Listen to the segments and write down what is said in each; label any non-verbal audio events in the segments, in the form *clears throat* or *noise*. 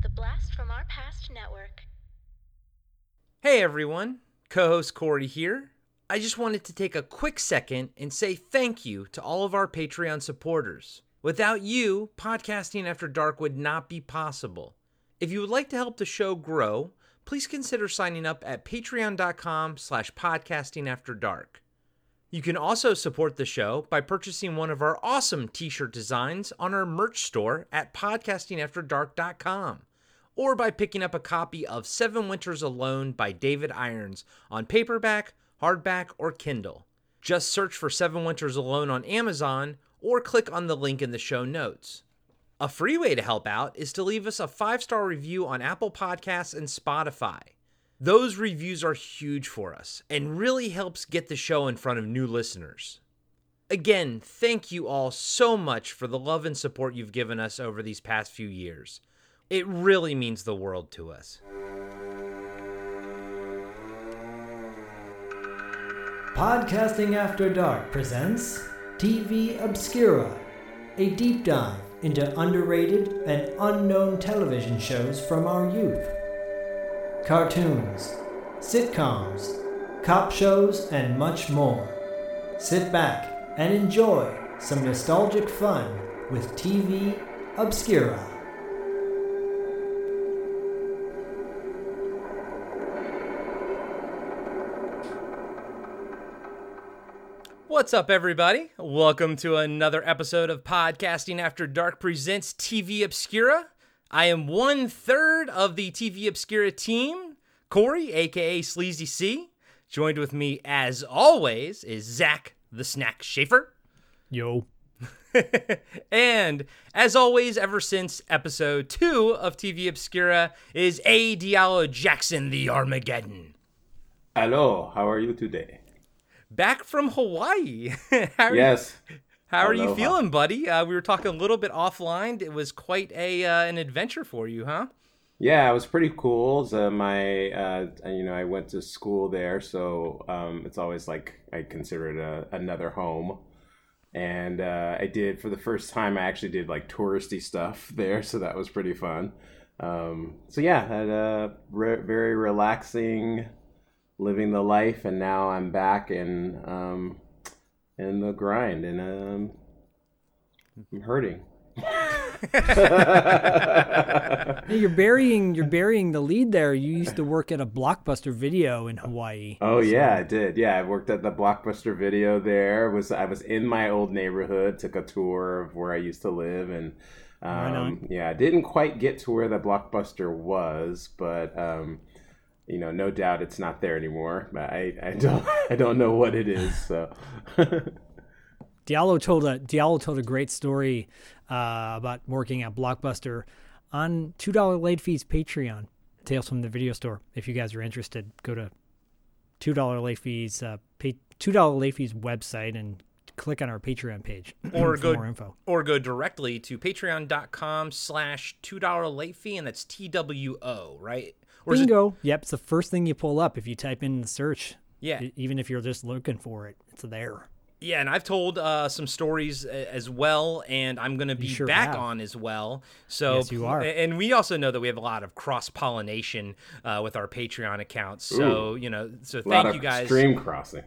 The Blast from Our Past Network. Hey everyone, co host Corey here. I just wanted to take a quick second and say thank you to all of our Patreon supporters. Without you, podcasting after dark would not be possible. If you would like to help the show grow, please consider signing up at patreon.com slash podcasting after dark. You can also support the show by purchasing one of our awesome t-shirt designs on our merch store at podcastingafterdark.com or by picking up a copy of Seven Winters Alone by David Irons on paperback, hardback, or Kindle. Just search for Seven Winters Alone on Amazon or click on the link in the show notes. A free way to help out is to leave us a five star review on Apple Podcasts and Spotify. Those reviews are huge for us and really helps get the show in front of new listeners. Again, thank you all so much for the love and support you've given us over these past few years. It really means the world to us. Podcasting After Dark presents TV Obscura, a deep dive into underrated and unknown television shows from our youth. Cartoons, sitcoms, cop shows, and much more. Sit back and enjoy some nostalgic fun with TV Obscura. What's up, everybody? Welcome to another episode of Podcasting After Dark Presents TV Obscura. I am one third of the TV Obscura team, Corey, aka Sleazy C. Joined with me, as always, is Zach the Snack Schaefer. Yo. *laughs* and as always, ever since episode two of TV Obscura, is A. Diallo Jackson the Armageddon. Hello, how are you today? Back from Hawaii. how Yes. You, how are you feeling, buddy? Uh, we were talking a little bit offline. It was quite a uh, an adventure for you, huh? Yeah, it was pretty cool. So my, uh, you know, I went to school there, so um, it's always like I consider it a, another home. And uh, I did for the first time. I actually did like touristy stuff *laughs* there, so that was pretty fun. Um, so yeah, had a re- very relaxing, living the life, and now I'm back in um, in the grind, and um, I'm hurting. *laughs* *laughs* You're burying you're burying the lead there. You used to work at a blockbuster video in Hawaii. Oh yeah, I did. Yeah, I worked at the Blockbuster Video there. Was I was in my old neighborhood, took a tour of where I used to live, and um, yeah, I didn't quite get to where the Blockbuster was, but um, you know, no doubt it's not there anymore. But I, I don't *laughs* I don't know what it is. So *laughs* Diallo told a Diallo told a great story uh, about working at Blockbuster on two dollar late fees Patreon. Tales from the video store. If you guys are interested, go to two dollar late fees uh, pay, two dollar late fees website and click on our Patreon page *clears throat* Or for go more info. or go directly to patreon.com slash two dollar late fee and that's T-W-O, right? Or is it- Yep, it's the first thing you pull up if you type in the search. Yeah. Even if you're just looking for it, it's there. Yeah, and I've told uh, some stories as well, and I'm going to be sure back have. on as well. So, Yes, you are. And we also know that we have a lot of cross pollination uh, with our Patreon accounts. So, you know, so a lot thank of you guys. stream crossing.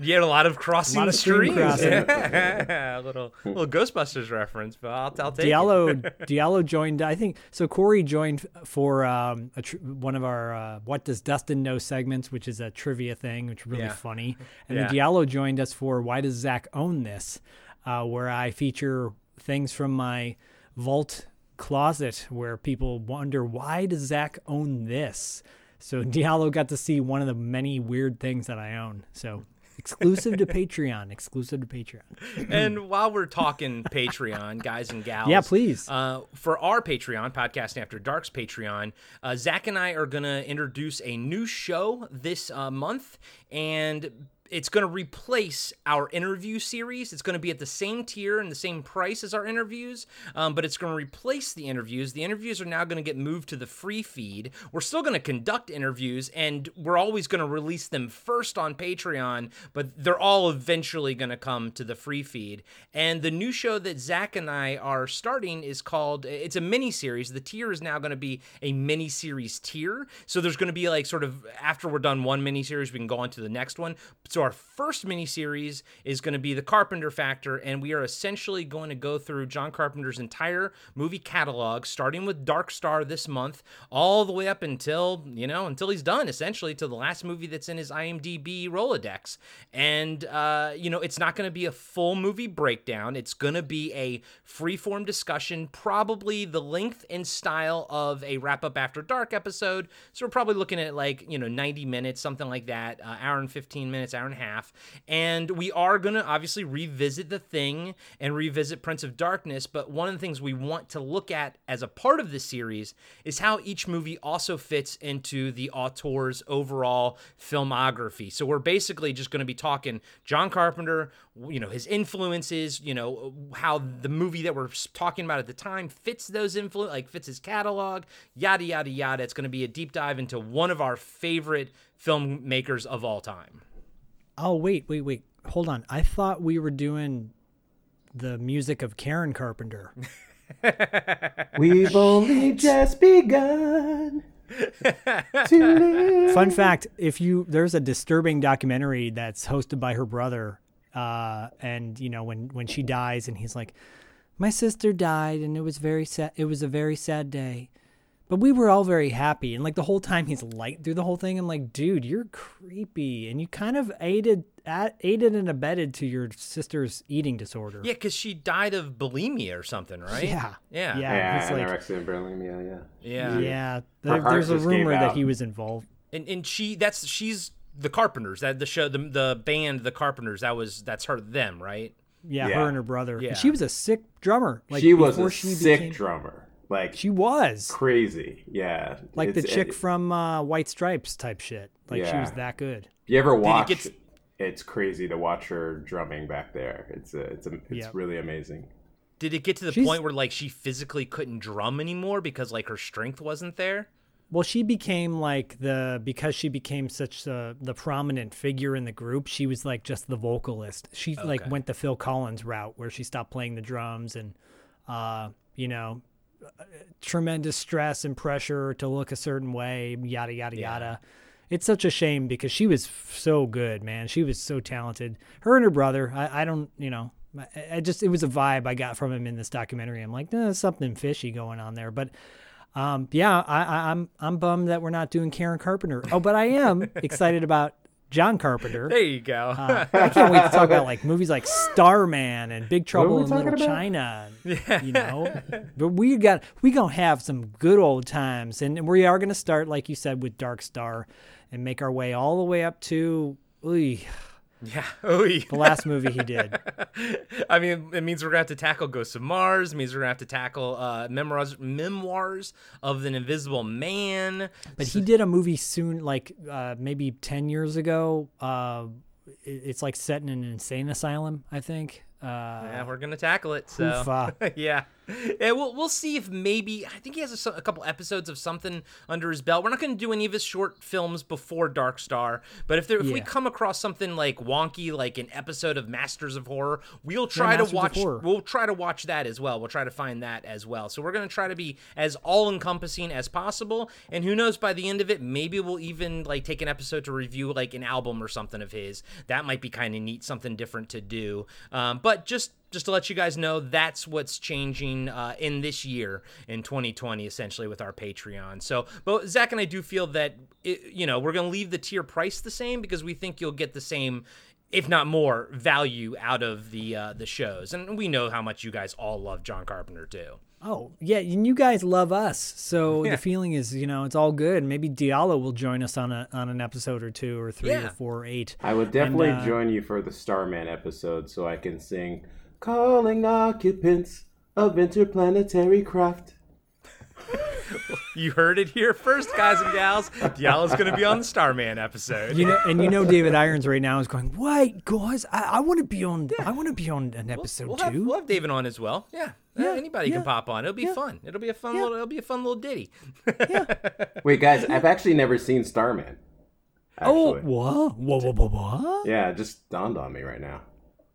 Yeah, a lot of crossing of stream streams. crossing. *laughs* Yeah, a little little Ghostbusters reference, but I'll, I'll take it. Diallo *laughs* Diallo joined. I think so. Corey joined for um, a tr- one of our uh, "What Does Dustin Know" segments, which is a trivia thing, which is really Yeah. funny. And Yeah. then Diallo joined us for "Why Does Zach Own This," uh, where I feature things from my vault closet where people wonder why does Zach own this. So *laughs* Diallo got to see one of the many weird things that I own. So exclusive to Patreon. Exclusive to Patreon. *laughs* And while we're talking Patreon, guys and gals, Yeah, please. Uh, for our Patreon, podcast After Dark's Patreon, uh, Zach and I are going to introduce a new show this uh, month. And it's going to replace our interview series. It's going to be at the same tier and the same price as our interviews, um, but it's going to replace the interviews. The interviews are now going to get moved to the free feed. We're still going to conduct interviews, and we're always going to release them first on Patreon, but they're all eventually going to come to the free feed. And the new show that Zach and I are starting is called. It's a mini series. The tier is now going to be a mini series tier. So there's going to be like sort of after we're done one mini series, we can go on to the next one. So our first mini series is going to be the Carpenter Factor, and we are essentially going to go through John Carpenter's entire movie catalog, starting with Dark Star this month, all the way up until you know until he's done, essentially to the last movie that's in his IMDb Rolodex. And uh, you know, it's not going to be a full movie breakdown. It's going to be a free-form discussion, probably the length and style of a wrap up after dark episode. So we're probably looking at like you know 90 minutes, something like that, uh, hour and 15 minutes, hour and a half. And we are going to obviously revisit The Thing and revisit Prince of Darkness. But one of the things we want to look at as a part of this series is how each movie also fits into the auteur's overall filmography. So we're basically just going to be talking John Carpenter, you know, his influences, you know, how the movie that we're talking about at the time fits those influence, like fits his catalog, yada, yada, yada. It's going to be a deep dive into one of our favorite filmmakers of all time. Oh wait, wait, wait. Hold on. I thought we were doing the music of Karen Carpenter. *laughs* We've only just begun. to *laughs* live. Fun fact: If you there's a disturbing documentary that's hosted by her brother, uh, and you know when when she dies, and he's like, "My sister died, and it was very sad. It was a very sad day." But we were all very happy, and like the whole time he's light through the whole thing. I'm like, dude, you're creepy, and you kind of aided, aided and abetted to your sister's eating disorder. Yeah, because she died of bulimia or something, right? Yeah. Yeah. Yeah. Yeah, it's like- anorexia and bulimia. Yeah. Yeah. yeah. Her There, there's a rumor that he was involved. and and she that's she's the Carpenters that the show the the band the Carpenters that was that's her them right Yeah, Yeah. her and her brother. And Yeah. she was a sick drummer. Like she was a she sick became- drummer. Like She was crazy. Yeah. like the chick it- from uh, White Stripes type shit. Like she was that good. If you ever it watch, get- it's crazy to watch her drumming back there. It's a, it's a, it's Yeah. really amazing. did it get to the She's- point where like she physically couldn't drum anymore because like her strength wasn't there Well, she became like the because she became such the the prominent figure in the group. She was like just the vocalist. She like went the Phil Collins route where she stopped playing the drums and, uh, you know, uh, tremendous stress and pressure to look a certain way. Yada yada Yeah. yada. It's such a shame because she was f- so good, man. She was so talented. Her and her brother. I, I don't, you know, I, I just it was a vibe I got from him in this documentary. I'm like, there's something fishy going on there, but. Um, yeah, I, I, I'm I'm bummed that we're not doing Karen Carpenter. Oh, but I am *laughs* excited about John Carpenter. there you go Uh, I can't wait to talk about like movies like Starman and Big Trouble we in Little about? China. and, You know, but we got we gonna have some good old times, and we are gonna start like you said with Dark Star, and make our way all the way up to. Oy, yeah *laughs* oh the last movie he did. *laughs* I mean it means we're gonna have to tackle Ghosts of Mars it means we're gonna have to tackle uh memoirs memoirs of an Invisible Man But he did a movie soon, like uh, maybe ten years ago. Uh, it's like set in an insane asylum, I think. Uh, yeah we're gonna tackle it so Oofa. *laughs* *laughs* yeah. And we'll we'll see if maybe I think he has a, a couple episodes of something under his belt. We're not going to do any of his short films before Dark Star, but if there, if we come across something like wonky, like an episode of Masters of Horror, we'll try to watch. We'll try to watch that as well. We'll try to find that as well. So we're going to try to be as all encompassing as possible. And who knows, by the end of it, maybe we'll even like take an episode to review like an album or something of his. That might be kind of neat, something different to do. Um, but just just to let you guys know, that's what's changing uh, in this year in 2020, essentially with our Patreon. So, but Zach and I do feel that it, you know we're going to leave the tier price the same because we think you'll get the same, if not more, value out of the uh, the shows, and we know how much you guys all love John Carpenter too. Oh yeah, and you guys love us, so *laughs* Yeah. the feeling is, you know, it's all good. Maybe Diallo will join us on a on an episode or two or three Yeah. or four or eight. I would definitely uh, join you for the Starman episode so I can sing "Calling Occupants of Interplanetary Craft." you heard it here first, guys and gals. Diallo's going to be on the Starman episode. You know, and you know, David Irons right now is going. Wait, guys, I, I want to be on. I want to be on an episode we'll too. have, we'll have David on as well. Yeah, uh, Yeah, anybody yeah, can pop on. It'll be yeah, fun. It'll be a fun yeah. little. It'll be a fun little ditty. *laughs* Wait, guys, I've actually never seen Starman. oh, Actually. what? Whoa, whoa, whoa, what? Yeah, it just dawned on me right now.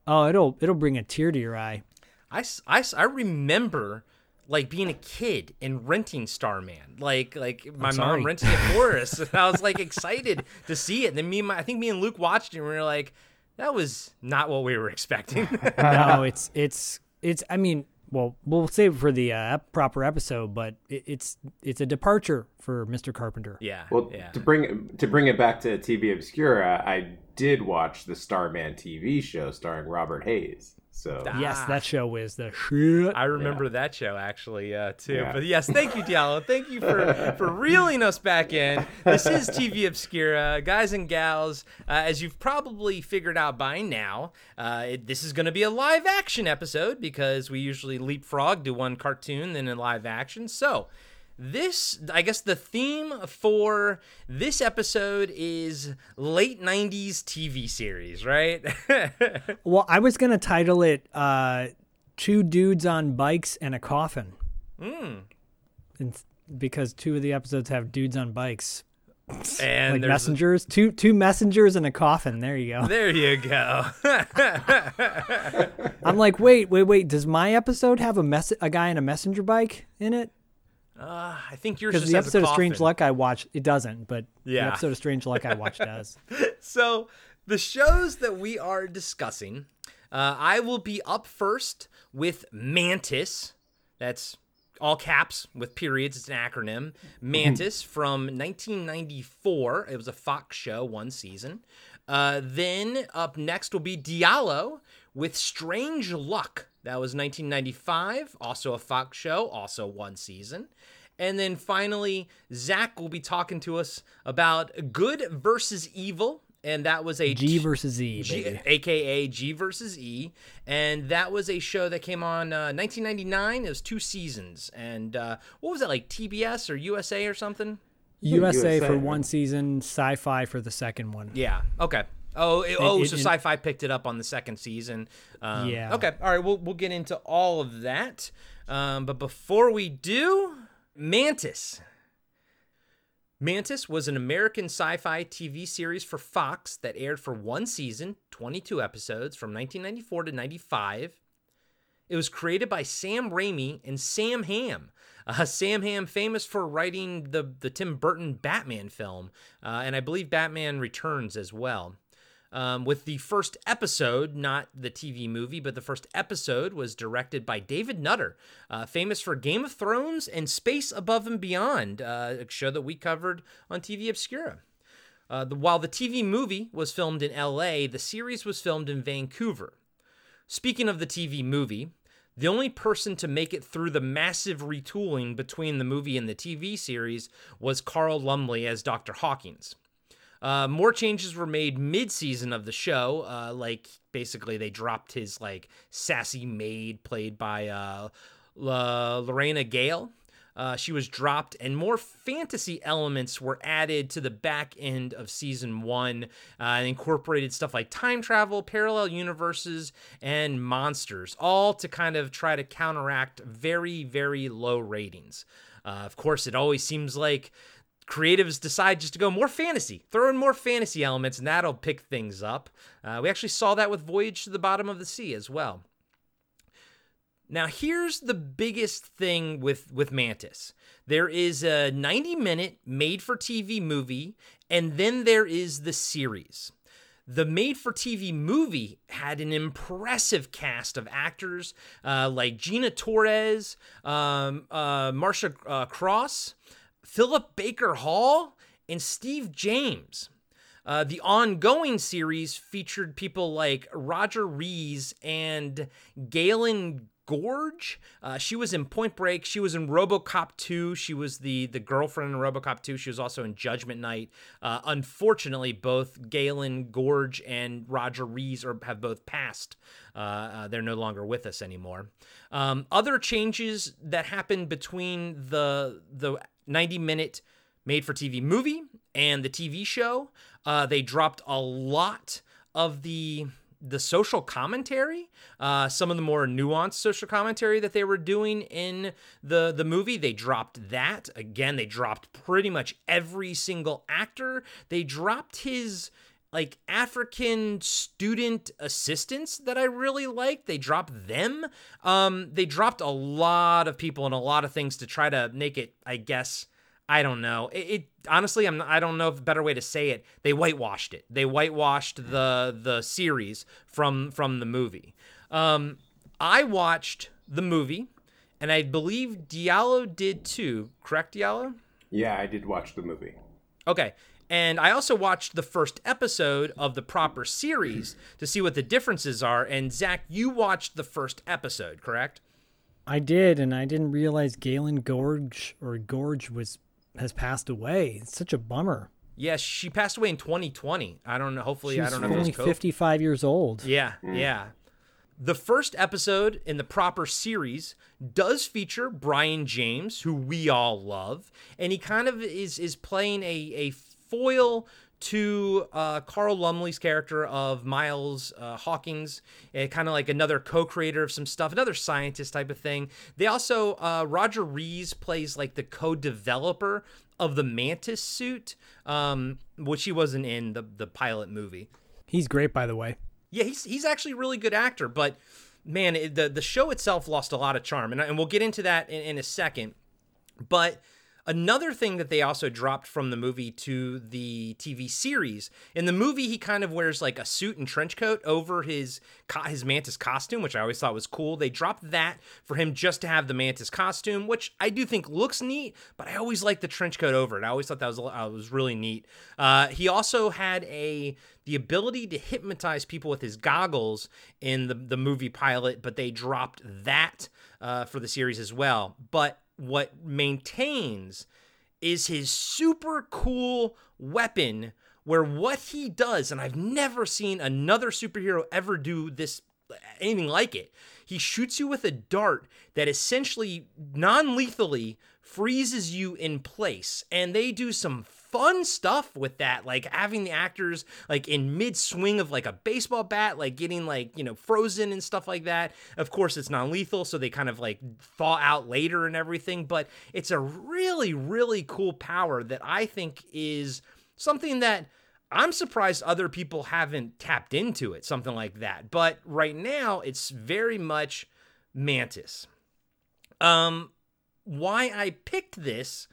Oh, it'll it'll bring a tear to your eye. I, I, I remember like being a kid and renting Starman. Like like my mom rented it for us, and *laughs* I was like excited to see it. And then me and my I think me and Luke watched it, and we were like, that was not what we were expecting. *laughs* *laughs* no, it's it's it's. I mean, well, we'll save it for the uh, proper episode, but it, it's it's a departure for Mr. Carpenter. yeah. Well, yeah. to bring to bring it back to TV Obscura, I did watch the Starman TV show starring Robert Hays. So Yes, Ah. that show is the shit. I remember that show actually uh, too. Yeah. But yes, thank you, Diallo. Thank you for *laughs* for reeling us back in. This is TV Obscura, guys and gals. Uh, as you've probably figured out by now, uh, it, this is going to be a live action episode because we usually leapfrog, to one cartoon, then a live action. So. This, I guess, the theme for this episode is late '90s TV series, right? *laughs* Well, I was gonna title it uh, "Two Dudes on Bikes and a Coffin," Hmm. and because two of the episodes have dudes on bikes, and like messengers. Two two messengers and a coffin. There you go. *laughs* there you go. I'm like, wait, wait, wait. Does my episode have a mess a guy on a messenger bike in it? Uh, I think yours Because the episode of Strange. Luck I watched, it doesn't, but Yeah. the episode of Strange Luck *laughs* I watched does. So the shows that we are discussing, uh, I will be up first with Mantis. That's all caps with periods. It's an acronym. Mantis *laughs* from 1994. It was a Fox show, one season. Uh, then up next will be Diallo with Strange Luck. That was 1995, also a Fox show, also one season. And then finally, Zach will be talking to us about Good versus Evil. And that was a G versus E, G, aka G versus E, and that was a show that came on uh, 1999. It was two seasons, and uh, what was that like TBS or USA or something? USA, USA, for one season, Sci-Fi for the second one. Yeah. Okay. Oh, it- oh, it- so it- Sci-Fi picked it up on the second season. Um, Yeah. Okay. All right. We'll we'll get into all of that, um, but before we do, Mantis. Mantis was an American sci-fi TV series for Fox that aired for one season, 22 episodes from 1994 to 95. It was created by Sam Raimi and Sam Hamm. Uh, Sam Hamm, famous for writing the the Tim Burton Batman film, uh, and I believe Batman Returns as well. Um, with the first episode, not the TV movie, but the first episode was directed by David Nutter, uh, famous for Game of Thrones and Space Above and Beyond, uh, a show that we covered on TV Obscura. Uh, the, while the TV movie was filmed in LA, the series was filmed in Vancouver. Speaking of the TV movie, the only person to make it through the massive retooling between the movie and the TV series was Carl Lumbly as Dr. Hawkins. Uh, more changes were made mid-season of the show, uh, like basically they dropped his like sassy maid played by uh, Lorena Gale. Uh, she was dropped, and more fantasy elements were added to the back end of season one, uh, and incorporated stuff like time travel, parallel universes, and monsters, all to kind of try to counteract very, very low ratings. Uh, of course, it always seems like creatives decide just to go more fantasy, throw in more fantasy elements, and that'll pick things up. Uh, we actually saw that with Voyage to the Bottom of the Sea as well. Now, here's the biggest thing with, with Mantis there is a 90 minute made for TV movie, and then there is the series. The made for TV movie had an impressive cast of actors uh, like Gina Torres, um, uh, Marcia uh, Cross, Philip Baker Hall, and Steve James. Uh, the ongoing series featured people like Roger Rees and Galyn Görg. Uh, she was in Point Break. She was in RoboCop 2. She was the the girlfriend in RoboCop 2. She was also in Judgment Night. Uh, unfortunately, both Galyn Görg and Roger Rees are, have both passed. Uh, uh, they're no longer with us anymore. Um, other changes that happened between the the 90 minute made for TV movie and the TV show. Uh, they dropped a lot of the the social commentary, uh, some of the more nuanced social commentary that they were doing in the the movie. They dropped that again. They dropped pretty much every single actor. They dropped his like African student assistants that I really liked. They dropped them. Um, they dropped a lot of people and a lot of things to try to make it, I guess, I don't know. It, it honestly, I'm I don't know if a better way to say it. They whitewashed it. They whitewashed the the series from from the movie. Um, I watched the movie, and I believe Diallo did too. Correct, Diallo? Yeah, I did watch the movie. Okay. And I also watched the first episode of the proper series to see what the differences are. And Zach, you watched the first episode, correct? I did, and I didn't realize Galyn Görg or Gorge was has passed away. It's such a bummer. Yes, she passed away in 2020. I don't know. Hopefully, I don't know. only was COVID. 55 years old. Yeah, yeah. The first episode in the proper series does feature Brion James, who we all love, and he kind of is is playing a a foil to uh, Carl Lumbly's character of Miles uh, Hawkins, uh, kind of like another co-creator of some stuff, another scientist type of thing. They also uh, Roger Rees plays like the co-developer of the Mantis suit, um, which he wasn't in the the pilot movie. He's great, by the way. Yeah, he's he's actually a really good actor, but man, it, the the show itself lost a lot of charm, and, and we'll get into that in, in a second. But another thing that they also dropped from the movie to the TV series in the movie, he kind of wears like a suit and trench coat over his his mantis costume, which I always thought was cool. They dropped that for him just to have the mantis costume, which I do think looks neat, but I always liked the trench coat over it. I always thought that was uh, was really neat. Uh, he also had a the ability to hypnotize people with his goggles in the the movie pilot, but they dropped that uh, for the series as well. But what maintains is his super cool weapon where what he does and I've never seen another superhero ever do this anything like it. He shoots you with a dart that essentially non-lethally freezes you in place and they do some fun stuff with that like having the actors like in mid swing of like a baseball bat like getting like you know frozen and stuff like that of course it's non-lethal so they kind of like thaw out later and everything but it's a really really cool power that i think is something that I'm surprised other people haven't tapped into it, something like that. But right now, it's very much Mantis. Um, why I picked this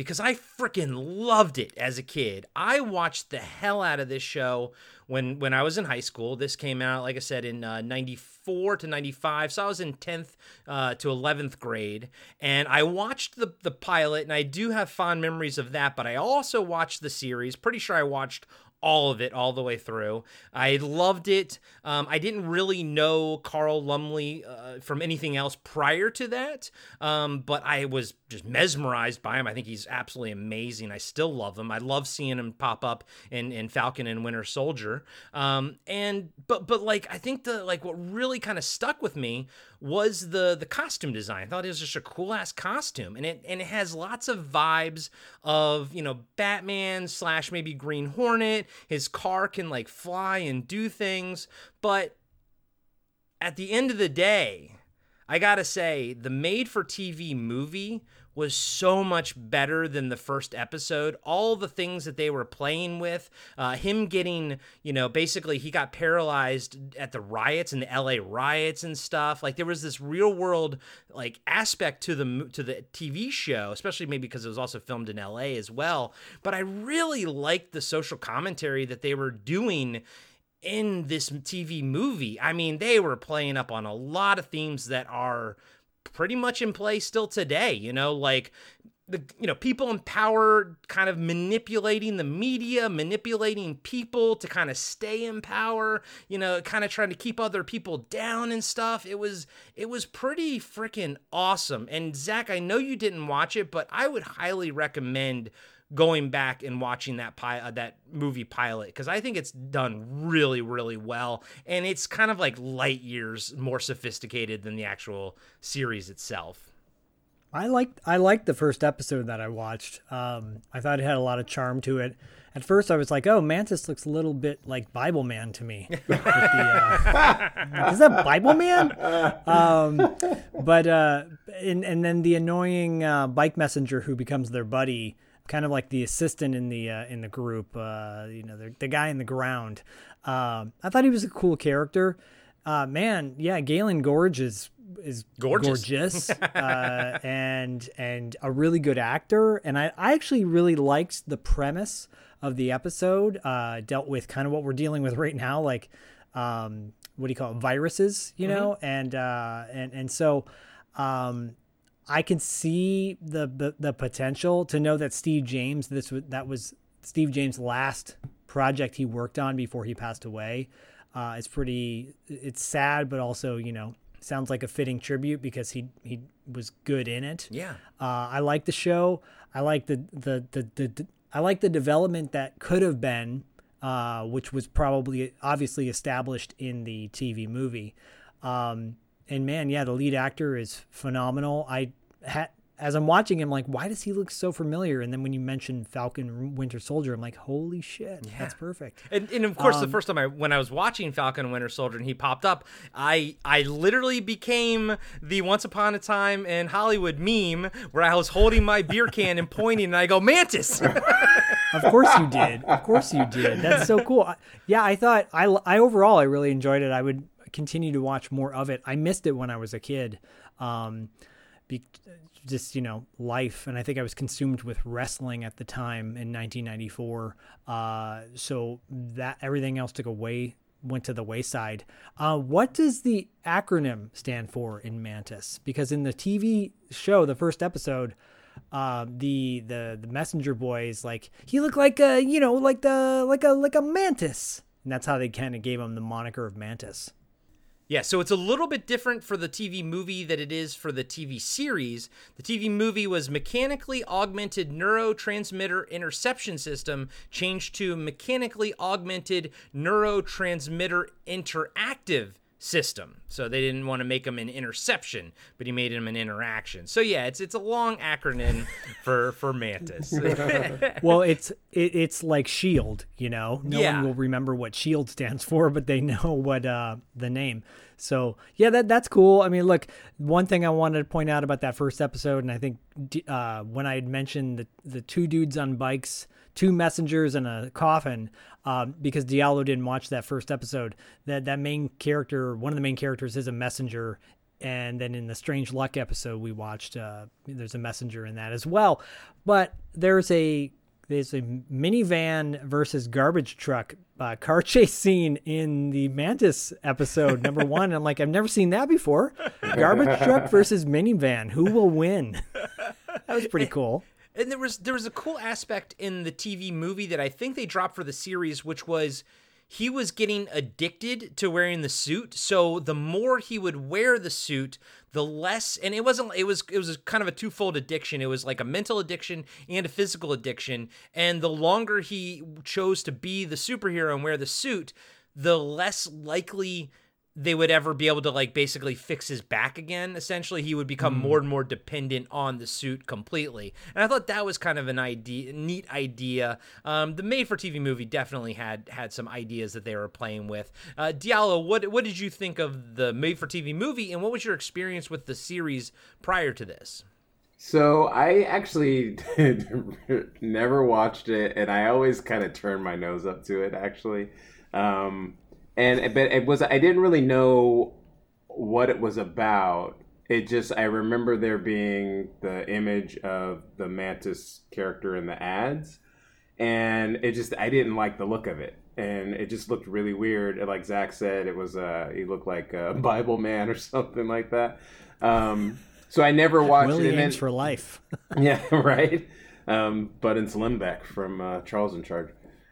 because I freaking loved it as a kid. I watched the hell out of this show when when I was in high school. This came out, like I said, in uh, '94 to '95, so I was in 10th uh, to 11th grade, and I watched the the pilot, and I do have fond memories of that. But I also watched the series. Pretty sure I watched all of it all the way through. I loved it. Um, I didn't really know Carl Lumbly uh, from anything else prior to that, um, but I was just mesmerized by him. I think he's absolutely amazing. I still love him. I love seeing him pop up in, in Falcon and Winter Soldier. Um, and but but like I think the like what really kind of stuck with me was the the costume design. I thought it was just a cool ass costume, and it and it has lots of vibes of you know Batman slash maybe Green Hornet. His car can like fly and do things, but at the end of the day, I gotta say the made for TV movie was so much better than the first episode. All the things that they were playing with, uh, him getting, you know, basically he got paralyzed at the riots and the LA riots and stuff. Like there was this real world like aspect to the to the TV show, especially maybe because it was also filmed in LA as well. But I really liked the social commentary that they were doing in this TV movie. I mean, they were playing up on a lot of themes that are pretty much in play still today, you know, like the you know, people in power kind of manipulating the media, manipulating people to kind of stay in power, you know, kind of trying to keep other people down and stuff. It was it was pretty freaking awesome. And Zach, I know you didn't watch it, but I would highly recommend going back and watching that pi- uh, that movie pilot because I think it's done really really well and it's kind of like light years more sophisticated than the actual series itself. I liked I liked the first episode that I watched. Um, I thought it had a lot of charm to it. At first, I was like, "Oh, Mantis looks a little bit like Bible Man to me." *laughs* the, uh, is that Bible Man? Um, but uh, and and then the annoying uh, bike messenger who becomes their buddy, kind of like the assistant in the uh, in the group. Uh, you know, the, the guy in the ground. Um, I thought he was a cool character. Uh, man, yeah, Galyn Görg is is Gorgeous. gorgeous *laughs* uh, and and a really good actor. And I, I actually really liked the premise of the episode. Uh, dealt with kind of what we're dealing with right now, like um, what do you call it, viruses, you know, and uh, and and so um, I can see the, the the potential to know that Steve James this was that was Steve James' last project he worked on before he passed away. Uh, it's pretty it's sad, but also you know sounds like a fitting tribute because he he was good in it. Yeah. Uh, I like the show. I like the the, the the the I like the development that could have been, uh, which was probably obviously established in the TV movie. Um, and man, yeah, the lead actor is phenomenal. I had as I'm watching him, like, why does he look so familiar? And then when you mentioned Falcon Winter Soldier, I'm like, holy shit, that's perfect. And, and of course, the Um, first time I when I was watching Falcon Winter Soldier and he popped up, I I literally became the Once Upon a Time in Hollywood meme where I was holding my beer can and pointing, and I go Mantis. *laughs* Of course you did. Of course you did. That's so cool. I- Yeah, I thought I, I overall I really enjoyed it. I would continue to watch more of it. I missed it when I was a kid. Um, be, just you know life, and I think I was consumed with wrestling at the time in 1994. Uh, so that everything else took away went to the wayside. Uh, what does the acronym stand for in Mantis? Because in the TV show, the first episode, uh, the the the messenger boys like he looked like a you know like the like a like a mantis, and that's how they kind of gave him the moniker of Mantis. Yeah, so it's a little bit different for the TV movie that it is for the TV series. The TV movie was mechanically augmented neurotransmitter interception system changed to mechanically augmented neurotransmitter interactive system. So they didn't want to make him an interception, but he made him an interaction. So yeah, it's it's a long acronym *laughs* for for Mantis. *laughs* *laughs* well, it's it, it's like Shield, you know. No Yeah. one will remember what Shield stands for, but they know what uh, the name. So yeah, that that's cool. I mean, look, one thing I wanted to point out about that first episode, and I think uh, when I had mentioned the the two dudes on bikes, two messengers and a coffin, um, because Diallo didn't watch that first episode. That that main character, one of the main characters, is a messenger. And then in the Strange Luck episode we watched, uh, there's a messenger in that as well. But there's a there's a minivan versus garbage truck uh, car *laughs* chase scene in the Mantis episode number *laughs* one. And I'm like, I've never seen that before. Garbage truck versus minivan. Who will win? *laughs* That was pretty cool. And there was there was a cool aspect in the TV movie that I think they dropped for the series, which was he was getting addicted to wearing the suit. So the more he would wear the suit, the less. And it wasn't. It was. It was kind of a twofold addiction. It was like a mental addiction and a physical addiction. And the longer he chose to be the superhero and wear the suit, the less likely they would ever be able to like basically fix his back again essentially he would become more and more dependent on the suit completely. And i thought that was kind of an idea neat idea. Um, the made for tv movie definitely had had some ideas that they were playing with. Uh, diallo what what did you think of the made for tv movie and what was your experience with the series prior to this? So I actually *laughs* never watched it, and I always kind of turned my nose up to it. Actually, um, and but it was I didn't really know what it was about. It just I remember there being the image of the mantis character in the ads, and it just I didn't like the look of it, and it just looked really weird. And Like Zach said, it was uh he looked like a *laughs* Bible man or something like that. Um, so I never watched Willie it. for life. *laughs* yeah, right. Um, but in Slimbeck from uh, Charles in Charge.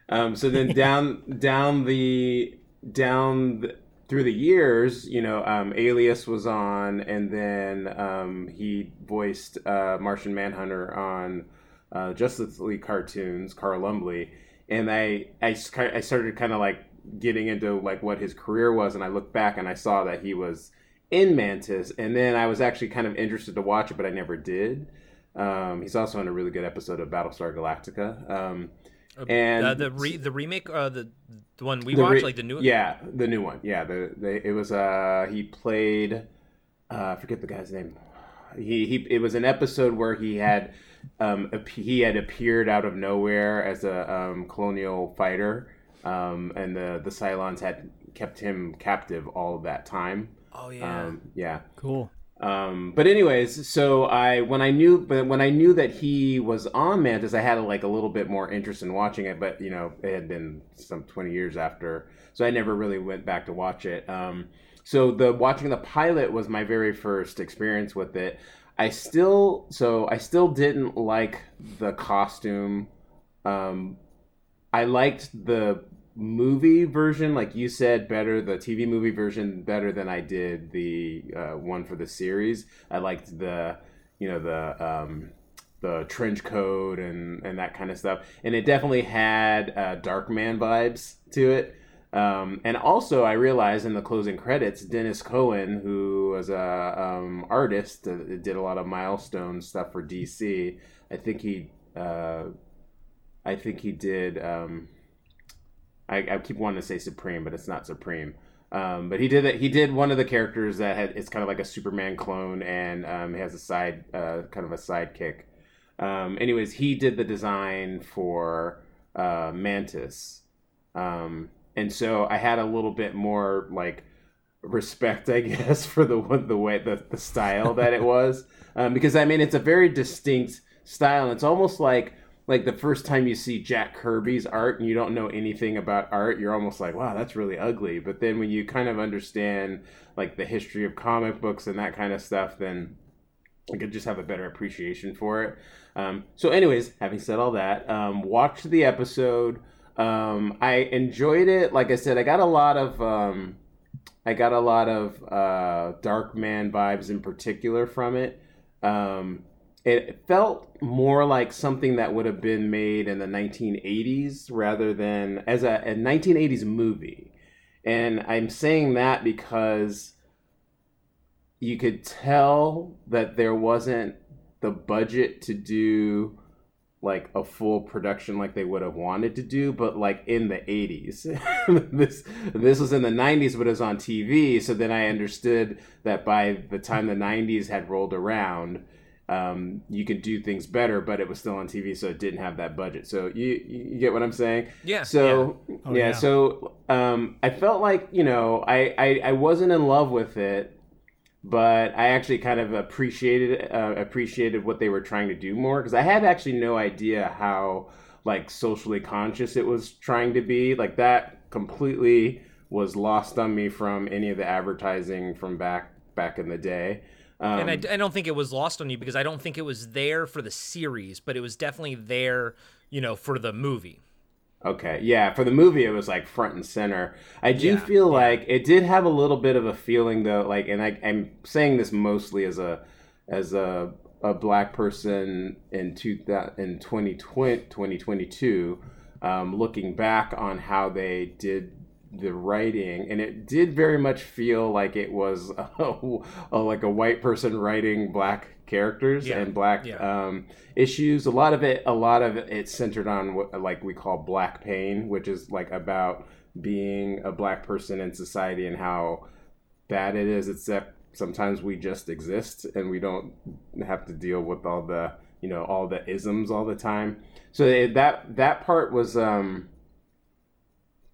Um, so then *laughs* down down the down through the years, you know, um, Alias was on, and then um, he voiced uh, Martian Manhunter on uh, Justice League cartoons, Carl Lumbly, and I, I started kind of like getting into like what his career was, and I looked back and I saw that he was in Mantis, and then I was actually kind of interested to watch it, but I never did. Um, he's also in a really good episode of Battlestar Galactica. Um, and uh, the re- the remake, uh, the the one we the watched, re- like the new. yeah, the new one, yeah. The, the it was uh he played, uh, I forget the guy's name. He he it was an episode where he had um ap- he had appeared out of nowhere as a um, colonial fighter, um, and the the Cylons had kept him captive all of that time. Oh yeah. Um, yeah. Cool. Um, but anyways, so I when I knew but when I knew that he was on Mantis, I had like a little bit more interest in watching it. But you know, it had been some twenty years after, so I never really went back to watch it. Um, so the watching the pilot was my very first experience with it. I still so I still didn't like the costume. Um, I liked the movie version, like you said, better the TV movie version better than I did the uh, one for the series. I liked the, you know, the um, the trench coat and and that kind of stuff, and it definitely had uh, Darkman vibes to it. Um, and also, I realized in the closing credits, Denys Cowan, who was a um, artist, uh, did a lot of milestone stuff for DC. I think he, uh, I think he did. Um, I, I keep wanting to say Supreme, but it's not Supreme. Um, but he did that. He did one of the characters that had. It's kind of like a Superman clone, and um, he has a side, uh, kind of a sidekick. Um, anyways, he did the design for uh, Mantis, um, and so I had a little bit more like respect, I *laughs* guess, for the the way the, the style that it was, *laughs* um, because I mean it's a very distinct style, and it's almost like like the first time you see Jack Kirby's art and you don't know anything about art, you're almost like, wow, that's really ugly. But then when you kind of understand like the history of comic books and that kind of stuff, then I could just have a better appreciation for it. Um, so, anyways, having said all that, um, watched the episode. Um, I enjoyed it. Like I said, I got a lot of um, I got a lot of uh, Darkman vibes in particular from it. Um, it felt more like something that would have been made in the 1980s rather than as a, a 1980s movie. And I'm saying that because you could tell that there wasn't the budget to do like a full production like they would have wanted to do but like in the 80s *laughs* this this was in the 90s but it was on TV so then I understood that by the time the 90s had rolled around um, you could do things better but it was still on TV so it didn't have that budget. So you you get what I'm saying? Yeah, so yeah, Oh, yeah. so um, I felt like you know I, I I wasn't in love with it but I actually kind of appreciated uh, appreciated what they were trying to do more because I had actually no idea how like socially conscious it was trying to be. Like that completely was lost on me from any of the advertising from back back in the day um, and I, I don't think it was lost on you because I don't think it was there for the series, but it was definitely there, you know, for the movie. Okay, yeah, for the movie it was like front and center. I do Yeah, feel like it did have a little bit of a feeling though, like, and I, I'm saying this mostly as a as a a black person in two in 2020, 2022, um, looking back on how they did the writing, and it did very much feel like it was *laughs* a, a, like a white person writing black characters Yeah, and black yeah. um, issues. A lot of it, a lot of it, it's centered on what like we call black pain, which is like about being a black person in society and how bad it is. Except sometimes we just exist and we don't have to deal with all the you know all the isms all the time. So it, that that part was um,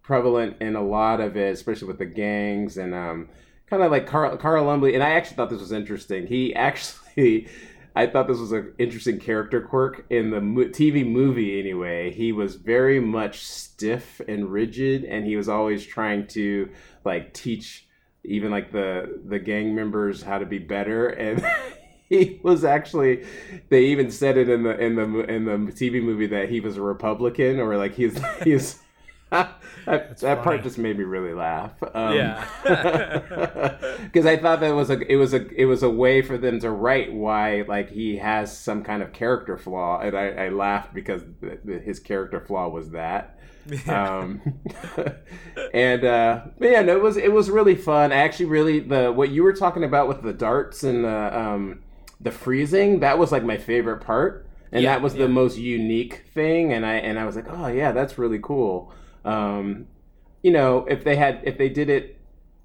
prevalent in a lot of it, especially with the gangs and um, kind of like Carl, Carl Lumbly. And I actually thought this was interesting. He *laughs* actually, I thought this was an interesting character quirk in the mo- TV movie. Anyway, he was very much stiff and rigid, and he was always trying to like teach even like the the gang members how to be better and. *laughs* He was actually. They even said it in the in the in the TV movie that he was a Republican, or like he's *laughs* he's *laughs* that, that funny. part just made me really laugh. Um, Yeah. *laughs* because I thought that was a it was a it was a way for them to write why like he has some kind of character flaw, and I, I laughed because th- th- his character flaw was that. *laughs* um, and uh, but yeah, no, it was it was really fun. I actually really the what you were talking about with the darts and the um, the freezing that was like my favorite part, and Yeah, that was yeah. the most unique thing. And I and I was like, oh yeah, that's really cool. Um, you know, if they had if they did it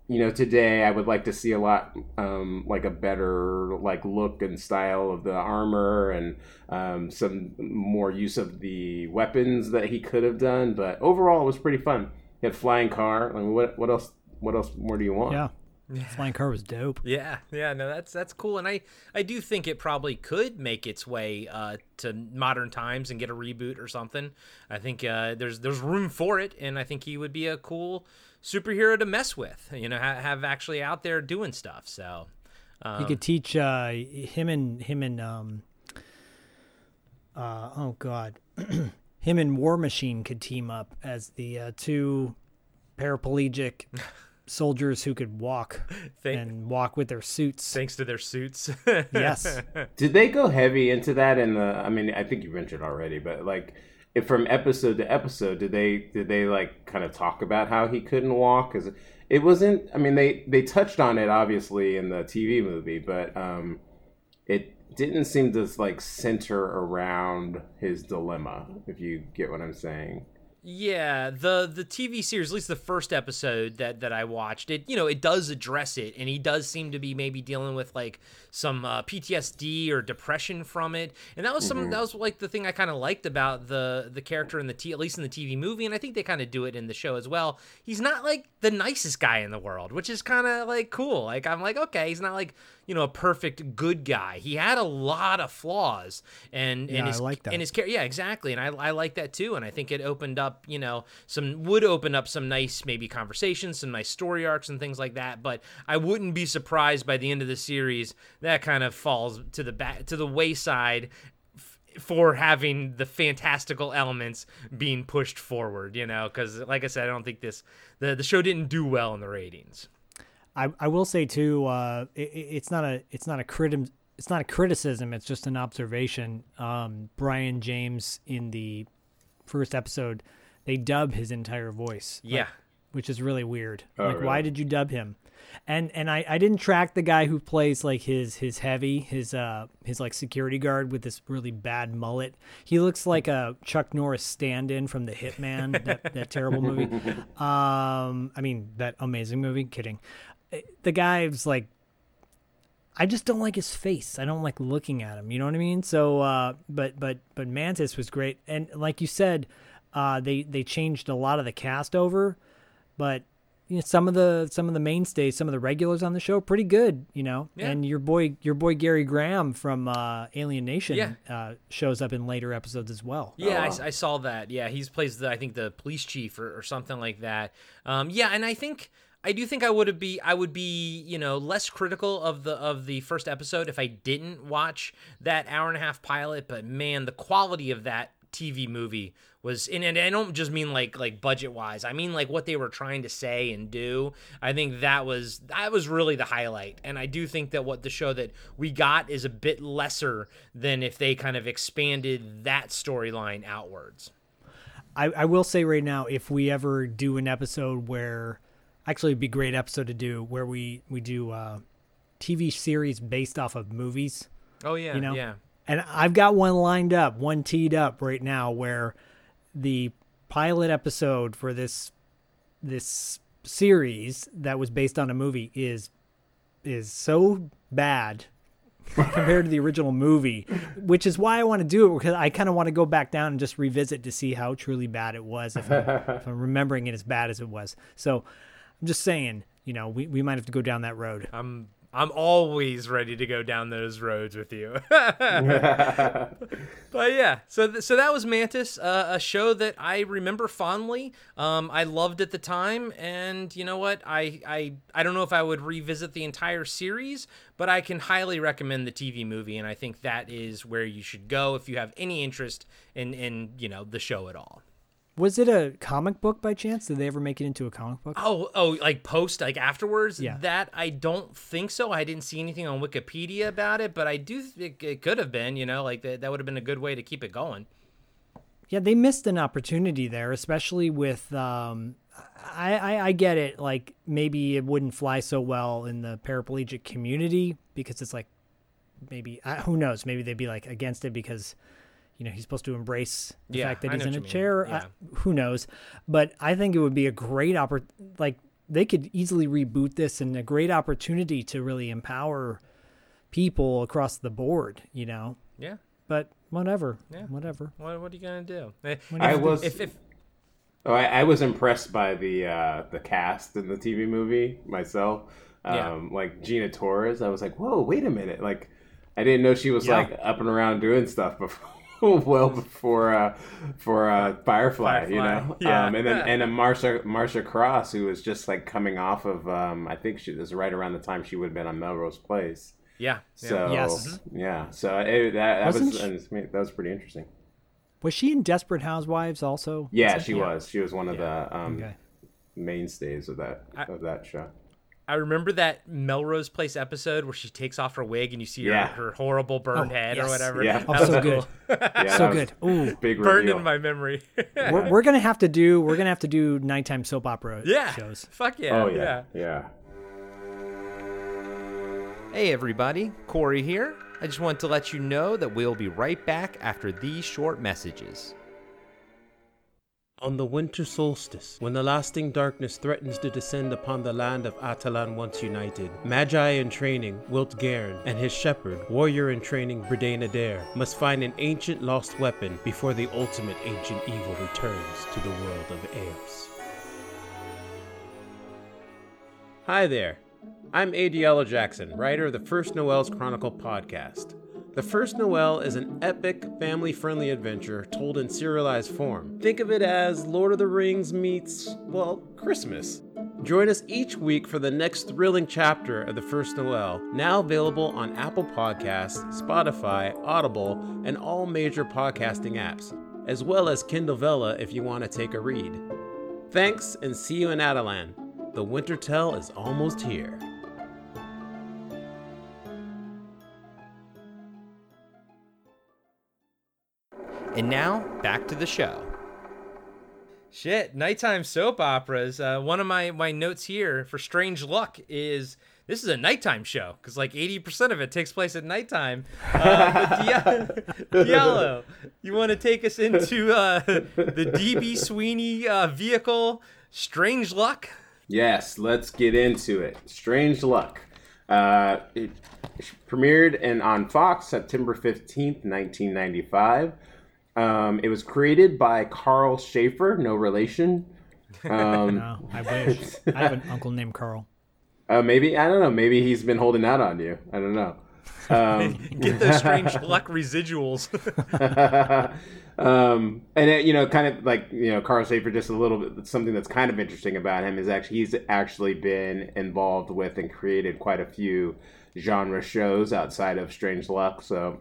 you know today i would like to see a lot um, like a better like look and style of the armor and um, some more use of the weapons that he could have done. But overall it was pretty fun. He had flying car. Mean, what, what else what else more do you want? Yeah. Flying car was dope. Yeah, yeah, no, that's that's cool, and I I do think it probably could make its way uh, to modern times and get a reboot or something. I think uh, there's there's room for it, and I think he would be a cool superhero to mess with. You know, ha- have actually out there doing stuff. So um, He could teach uh, him and him and um, uh, oh god, *clears throat* him and War Machine could team up as the uh, two paraplegic *laughs* soldiers who could walk *laughs* Thank- and walk with their suits. thanks to their suits. *laughs* Yes. *laughs* did they go heavy into that in the i mean i think you mentioned already but like if from episode to episode did they did they like kind of talk about how he couldn't walk because it wasn't i mean they they touched on it obviously in the tv movie but um it didn't seem to like center around his dilemma if you get what i'm saying Yeah, the the TV series, at least the first episode that that I watched, it you know it does address it, and he does seem to be maybe dealing with like some uh, PTSD or depression from it, and that was some that was like the thing I kind of liked about the the character in the t at least in the TV movie, and I think they kind of do it in the show as well. He's not like the nicest guy in the world, which is kind of like cool. Like I'm like okay, he's not like you know a perfect good guy. He had a lot of flaws, and Yeah, and I his like that. and his yeah exactly and I, I like that too and i think it opened up you know some would open up some nice maybe conversations some nice story arcs and things like that but i wouldn't be surprised by the end of the series that kind of falls to the back to the wayside for having the fantastical elements being pushed forward you know because like i said i don't think this the, the show didn't do well in the ratings I, I will say too, uh, it, it- it's not a it's not a critim it's not a criticism. It's just an observation. Um, Brion James in the first episode, they dub his entire voice. like, yeah which is really weird. Oh, like, why did you dub him? And and I, I didn't track the guy who plays like his his heavy his uh his like security guard with this really bad mullet. He looks like a Chuck Norris stand-in from The Hitman, that, that terrible movie. *laughs* Um, I mean that amazing movie. Kidding. The guy's like I just don't like his face. I don't like looking at him. You know what I mean? So, uh, but but but Mantis was great, and like you said, uh, they they changed a lot of the cast over, but you know, some of the some of the mainstays, some of the regulars on the show, pretty good. You know, Yeah. and your boy your boy Gary Graham from uh, Alien Nation Yeah. uh, shows up in later episodes as well. Yeah, I, wow. I saw that. Yeah, he's plays the I think the police chief or, or something like that. Um, yeah, and I think I do think I would be I would be you know less critical of the of the first episode if I didn't watch that hour and a half pilot. But man, the quality of that TV movie was and, and I don't just mean like like budget wise. I mean like what they were trying to say and do. I think that was that was really the highlight. And I do think that what the show that we got is a bit lesser than if they kind of expanded that storyline outwards. I, I will say right now, if we ever do an episode where, actually, it'd be a great episode to do where we we do uh, TV series based off of movies. Oh yeah, You know? yeah. And I've got one lined up, one teed up right now, where the pilot episode for this this series that was based on a movie is is so bad *laughs* compared to the original movie, which is why I want to do it because I kind of want to go back down and just revisit to see how truly bad it was if I'm, if I'm remembering it as bad as it was. So I'm just saying, you know, we, we might have to go down that road. I'm I'm always ready to go down those roads with you. *laughs* *laughs* but yeah, so th- so that was Mantis, uh, a show that I remember fondly. Um, I loved at the time, and you know what? I I I don't know if I would revisit the entire series, but I can highly recommend the TV movie, and I think that is where you should go if you have any interest in in you know the show at all. Was it a comic book by chance? Did they ever make it into a comic book? Oh, oh, like post, like afterwards. Yeah. That I don't think so. I didn't see anything on Wikipedia about it, but I do. It, it could have been. You know, like that. That would have been a good way to keep it going. Yeah, they missed an opportunity there, especially with. Um, I, I I get it. Like maybe it wouldn't fly so well in the paraplegic community because it's like maybe who knows? Maybe they'd be like against it because you know he's supposed to embrace the Yeah, fact that I he's in a what you mean. chair. Yeah. I, who knows? But I think it would be a great oppor- Like they could easily reboot this and a great opportunity to really empower people across the board. You know, Yeah. but whatever, Yeah. whatever. What What are you gonna do? Eh, I was If if Oh, I, I was impressed by the uh, the cast in the TV movie myself. Um, Yeah. Like Gina Torres, I was like, "Whoa, wait a minute!" Like, I didn't know she was Yeah. like up and around doing stuff before, *laughs* well before uh, for uh, Firefly, you know. *laughs* yeah. Um, and then and then *laughs* Marcia Marcia Cross, who was just like coming off of, um, I think she was right around the time she would have been on Melrose Place. yeah. yeah. So Yes. yeah, so it, that, that Wasn't was that was pretty interesting. Was she in Desperate Housewives also? Yeah, Was it? she was. She was one of the um, Okay. mainstays of that of that show. I remember that Melrose Place episode where she takes off her wig and you see Yeah. her, her horrible burned Oh, head or whatever. Yeah. That Oh, was so good. *laughs* Yeah, so good. Ooh, Big Burned reveal. in my memory. we're, *laughs* we're gonna have to do we're gonna have to do nighttime soap opera yeah. shows. Fuck yeah. Oh yeah, yeah. Hey everybody, Corey here. I just want to let you know that we'll be right back after these short messages. On the winter solstice, when the lasting darkness threatens to descend upon the land of Atalan once united, Magi in training, Wilt Garen, and his shepherd, warrior in training, Bredain Adair, must find an ancient lost weapon before the ultimate ancient evil returns to the world of Eos. Hi there. I'm Adiella Jackson, writer of the First Noel's Chronicle podcast. The First Noel is an epic, family friendly adventure told in serialized form. Think of it as Lord of the Rings meets, well, Christmas. Join us each week for the next thrilling chapter of The First Noel, now available on Apple Podcasts, Spotify, Audible, and all major podcasting apps, as well as Kindle Vella if you want to take a read. Thanks, and see you in Atalan. The Winter Tell is almost here. And now, back to the show. Shit, nighttime soap operas. Uh, one of my, my notes here for Strange Luck is this is a nighttime show because like 80% of it takes place at nighttime. Uh, *laughs* Diallo, you want to take us into uh, the DB Sweeney uh, vehicle, Strange Luck? Yes, let's get into it. Strange Luck. Uh, it premiered in, on Fox September 15th, 1995. Um, it was created by Karl Schaefer, no relation. Um, *laughs* No, I wish. I have an uncle named Carl. uh, maybe, I don't know, maybe he's been holding out on you. I don't know. Um, *laughs* Get those Strange Luck residuals. *laughs* um, and it, you know, kind of like you know, Karl Schaefer. Just a little bit. Something that's kind of interesting about him is actually he's actually been involved with and created quite a few genre shows outside of Strange Luck. So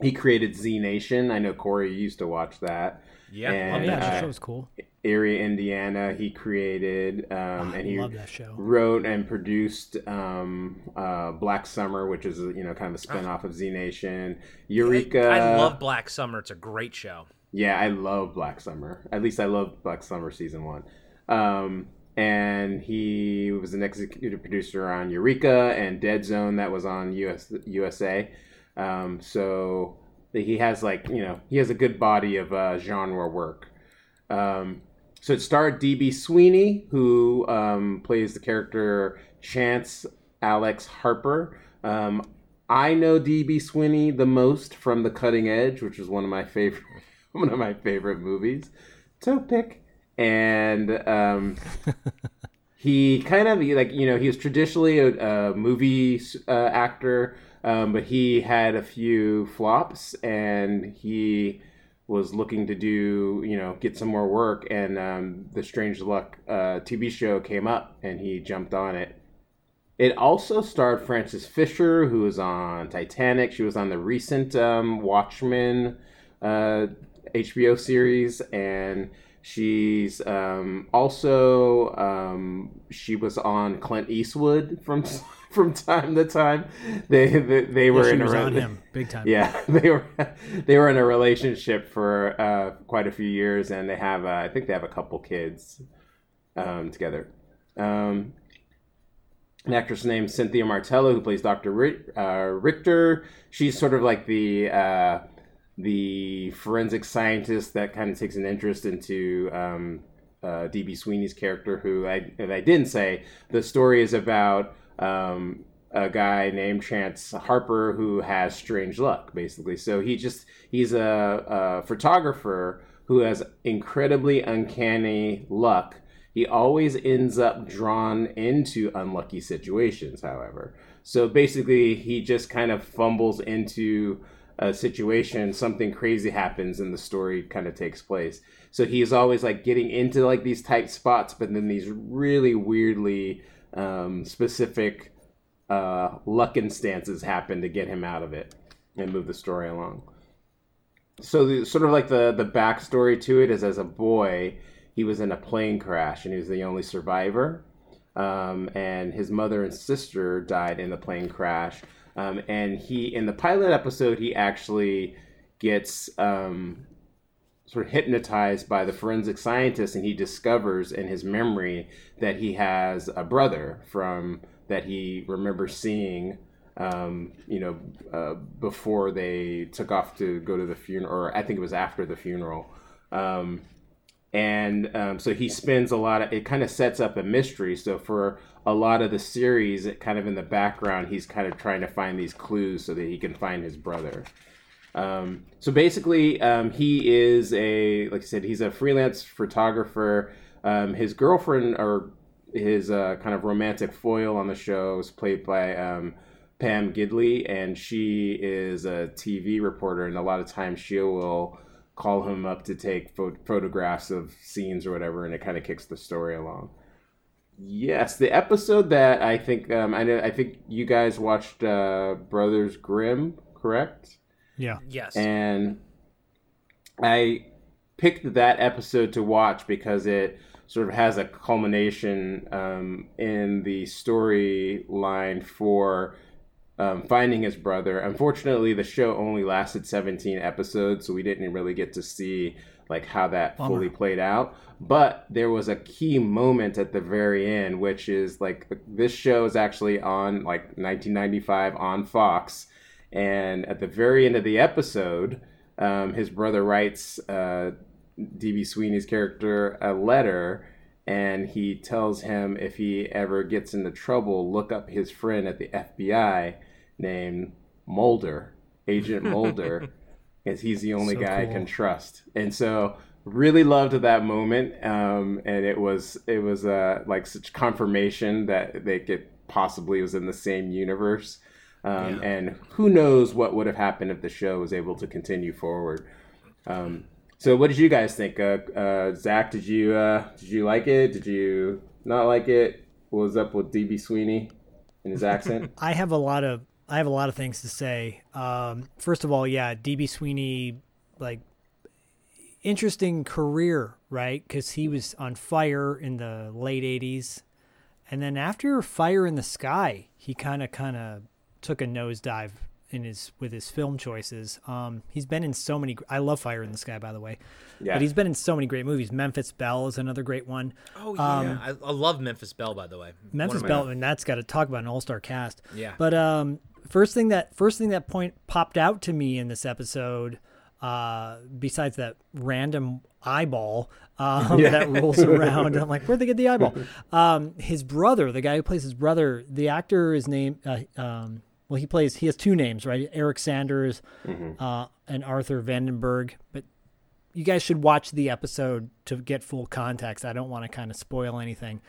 he created Z Nation. I know Corey used to watch that. Yeah. Oh and, yeah, uh, that show was cool. Eerie, Indiana. He created um, I and he love that show. wrote and produced um, uh, Black Summer, which is you know kind of a spinoff of Z Nation. Eureka. I love Black Summer. It's a great show. Yeah, I love Black Summer. At least I love Black Summer season one. Um, and he was an executive producer on Eureka and Dead Zone that was on US, USA. Um, so he has like you know he has a good body of uh, genre work. Um, so it starred DB Sweeney, who um, plays the character Chance Alex Harper. Um, I know DB Sweeney the most from The Cutting Edge, which is one of my favorite *laughs* one of my favorite movies. So pick and um, *laughs* he kind of like you know he was traditionally a, a movie uh, actor, um, but he had a few flops and he was looking to do you know get some more work and um, the Strange Luck uh, TV show came up and he jumped on it. It also starred Frances Fisher, who was on Titanic. She was on the recent um, Watchmen uh, HBO series, and She's um, also um, she was on Clint Eastwood from *laughs* from time to time. They they, they were in a on him big time. yeah, *laughs* they were they were in a relationship for uh, quite a few years, and they have uh, I think they have a couple kids um, together. Um, an actress named Cynthia Martells who plays Dr. Uh, Richter. She's sort of like the uh, the forensic scientist that kind of takes an interest into um, uh, DB Sweeney's character, who I, I didn't say, the story is about um, a guy named Chance Harper who has strange luck, basically. So he just he's a, a photographer who has incredibly uncanny luck. He always ends up drawn into unlucky situations, however. So basically, he just kind of fumbles into a situation, something crazy happens, and the story kind of takes place. So he's always like getting into like these tight spots, but then these really weirdly um, specific uh, luck instances happen to get him out of it and move the story along. So the sort of like the the backstory to it is as a boy he was in a plane crash and he was the only survivor. Um, and his mother and sister died in the plane crash. Um, and he in the pilot episode he actually gets um, sort of hypnotized by the forensic scientist and he discovers in his memory that he has a brother from that he remembers seeing um, you know uh, before they took off to go to the funeral or i think it was after the funeral. Um, and um, so he spends a lot of it kind of sets up a mystery. So for a lot of the series it kind of in the background he's kind of trying to find these clues so that he can find his brother um, so basically, um, he is a like I said, he's a freelance photographer. Um, his girlfriend or his uh, kind of romantic foil on the show is played by um, Pam Gidley, and she is a TV reporter. And a lot of times, she will call him up to take pho- photographs of scenes or whatever, and it kind of kicks the story along. Yes, the episode that I think um, I know, I think you guys watched uh, Brothers Grimm, correct? Yeah. Yes. and I picked that episode to watch because it sort of has a culmination um, in the storyline for um, finding his brother. Unfortunately, the show only lasted 17 episodes, so we didn't really get to see like how that Bummer. fully played out. But there was a key moment at the very end, which is like this show is actually on like 1995 on Fox, and at the very end of the episode, um, his brother writes uh, DB Sweeney's character a letter, and he tells him if he ever gets into trouble, look up his friend at the FBI named Mulder, Agent Mulder, *laughs* because he's the only So guy I can trust. And so, really loved that moment, um, and it was it was uh, like such confirmation that they could possibly was in the same universe. Um, Yeah. And who knows what would have happened if the show was able to continue forward. Um, so, what did you guys think? Uh, uh, Zach, did you uh, did you like it? Did you not like it? What was up with DB Sweeney and his accent? *laughs* I have a lot of I have a lot of things to say. Um, first of all, yeah, DB Sweeney, like interesting career, right? Because he was on fire in the late '80s, and then after Fire in the Sky, he kind of kind of took a nosedive in his with his film choices. Um, he's been in so many. I love Fire in the Sky, by the way, Yeah. but he's been in so many great movies. Memphis Belle is another great one. oh yeah, I, I love Memphis Belle by the way. Memphis One of my- Belle, and that's got to talk about an all-star cast. Yeah. But um, first thing that first thing that point popped out to me in this episode, uh, besides that random eyeball um, that rolls *laughs* around, I'm like, where'd they get the eyeball? *laughs* Um, his brother, the guy who plays his brother, the actor is named. Uh, um, well, he plays. He has two names, right? Eric Sanders uh, and Arthur Vandenberg. But you guys should watch the episode to get full context. I don't want to kind of spoil anything.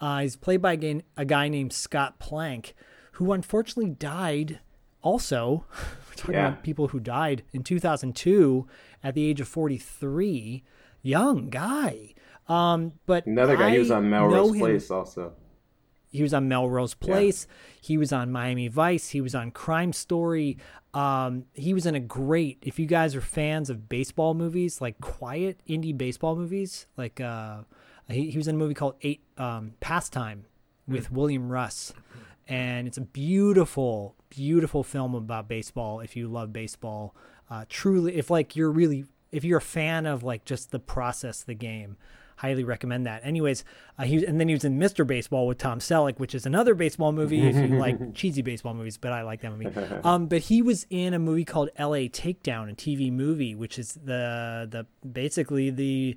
Uh, he's played by a guy, a guy named Scott Plank, who unfortunately died. Also, *laughs* we're talking Yeah. about people who died in 2002 at the age of 43. Young guy. Um, but Another guy, he was on Melrose Place also. He was on Melrose Place. He was on Miami Vice. He was on Crime Story. Um, he was in a great. If you guys are fans of baseball movies, like quiet indie baseball movies, like uh, he, he was in a movie called Eight um, Pastime with William Russ, and it's a beautiful, beautiful film about baseball. If you love baseball, uh, truly, if like you're really, if you're a fan of like just the process, the game, highly recommend that. Anyways, uh, he and then he was in Mr. Baseball with Tom Selleck, which is another baseball movie if you like *laughs* cheesy baseball movies, but I like that movie. Um, but he was in a movie called L.A. Takedown, a TV movie, which is the the basically the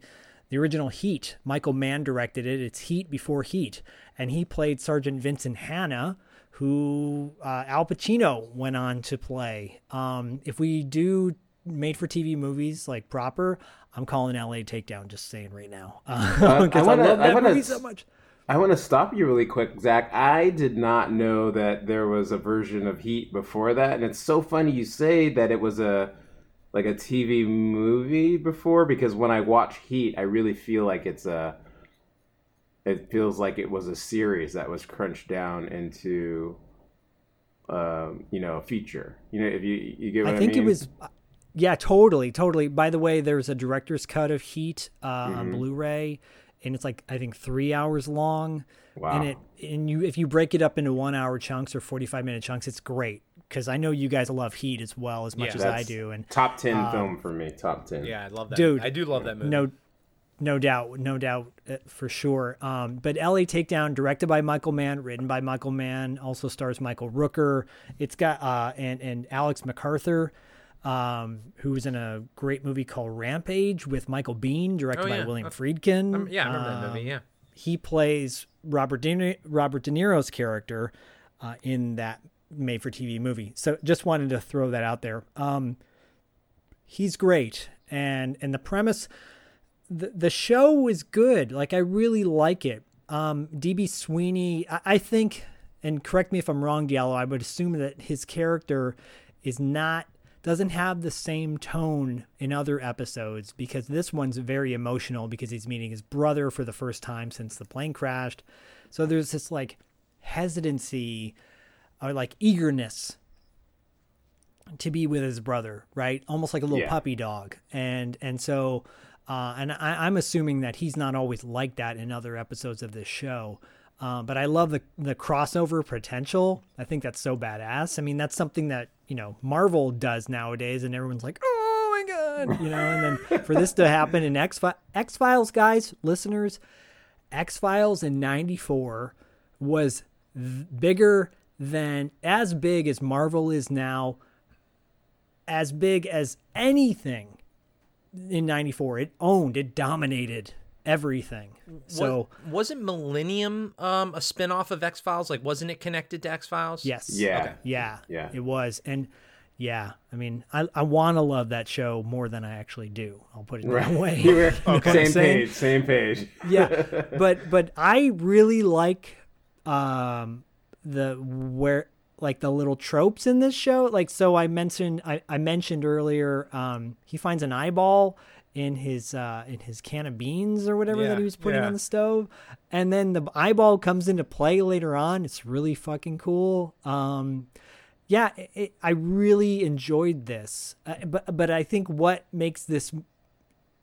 the original Heat. Michael Mann directed it. It's Heat before Heat, and he played Sergeant Vincent Hanna, who uh, Al Pacino went on to play. Um, if we do made for TV movies like proper, I'm calling LA Takedown. Just saying right now, *laughs* Uh, *laughs* because I I, wanna- love I that wanna movie so much. I want to stop you really quick, Zach. I did not know that there was a version of Heat before that, and it's so funny you say that it was a like a TV movie before because when I watch Heat, I really feel like it's a. It feels like it was a series that was crunched down into, um, you know, a feature. You know, if you you get what I, I think mean? it was. Yeah, totally, totally. By the way, there's a director's cut of Heat uh, Mm-hmm. on Blu-ray, and it's like I think three hours long. Wow. And it and you if you break it up into one hour chunks or 45 minute chunks, it's great because I know you guys love Heat as well as much Yeah. as I do, and top ten film for me. Top ten. Yeah, I love that. Dude, I do love that movie. no, no doubt, no doubt uh, for sure. Um, but L.A. Takedown, directed by Michael Mann, written by Michael Mann, also stars Michael Rooker. It's got uh, and and Alex MacArthur, um, who was in a great movie called Rampage with Michael Biehn, directed Oh, by yeah. William Uh, Friedkin. Um, yeah, I remember that Um, movie. Yeah. he plays Robert De, Robert De Niro's character uh, in that made for TV movie. So just wanted to throw that out there. Um, he's great, and and the premise, the the show is good. Like I really like it. Um, DB Sweeney, I, I think, and correct me if I'm wrong, Diallo. I would assume that his character is not doesn't have the same tone in other episodes because this one's very emotional because he's meeting his brother for the first time since the plane crashed. So there's this like hesitancy or like eagerness to be with his brother, right? Almost like a little Yeah. puppy dog. And and so uh, and I, I'm assuming that he's not always like that in other episodes of this show. Um, but I love the the crossover potential. I think that's so badass. I mean, that's something that you know Marvel does nowadays, and everyone's like, "Oh my god," you know. And then for this to happen in X X Files, guys, listeners, X Files in '94 was bigger than as big as Marvel is now, as big as anything in '94. It owned, it dominated everything. So Was, wasn't Millennium um, a spin-off of X Files? Like, wasn't it connected to X Files? yes, Yeah. Okay. yeah, Yeah. it was, and yeah, I mean, I I want to love that show more than I actually do. I'll put it that way. *laughs* You were *laughs* know what same page. Same page. yeah *laughs* but but i really like um the where like the little tropes in this show like so i mentioned i, I mentioned earlier um he finds an eyeball in his uh in his can of beans or whatever Yeah, that he was putting yeah. on the stove and then the eyeball comes into play later on it's really fucking cool um yeah it, it, i really enjoyed this uh, but but i think what makes this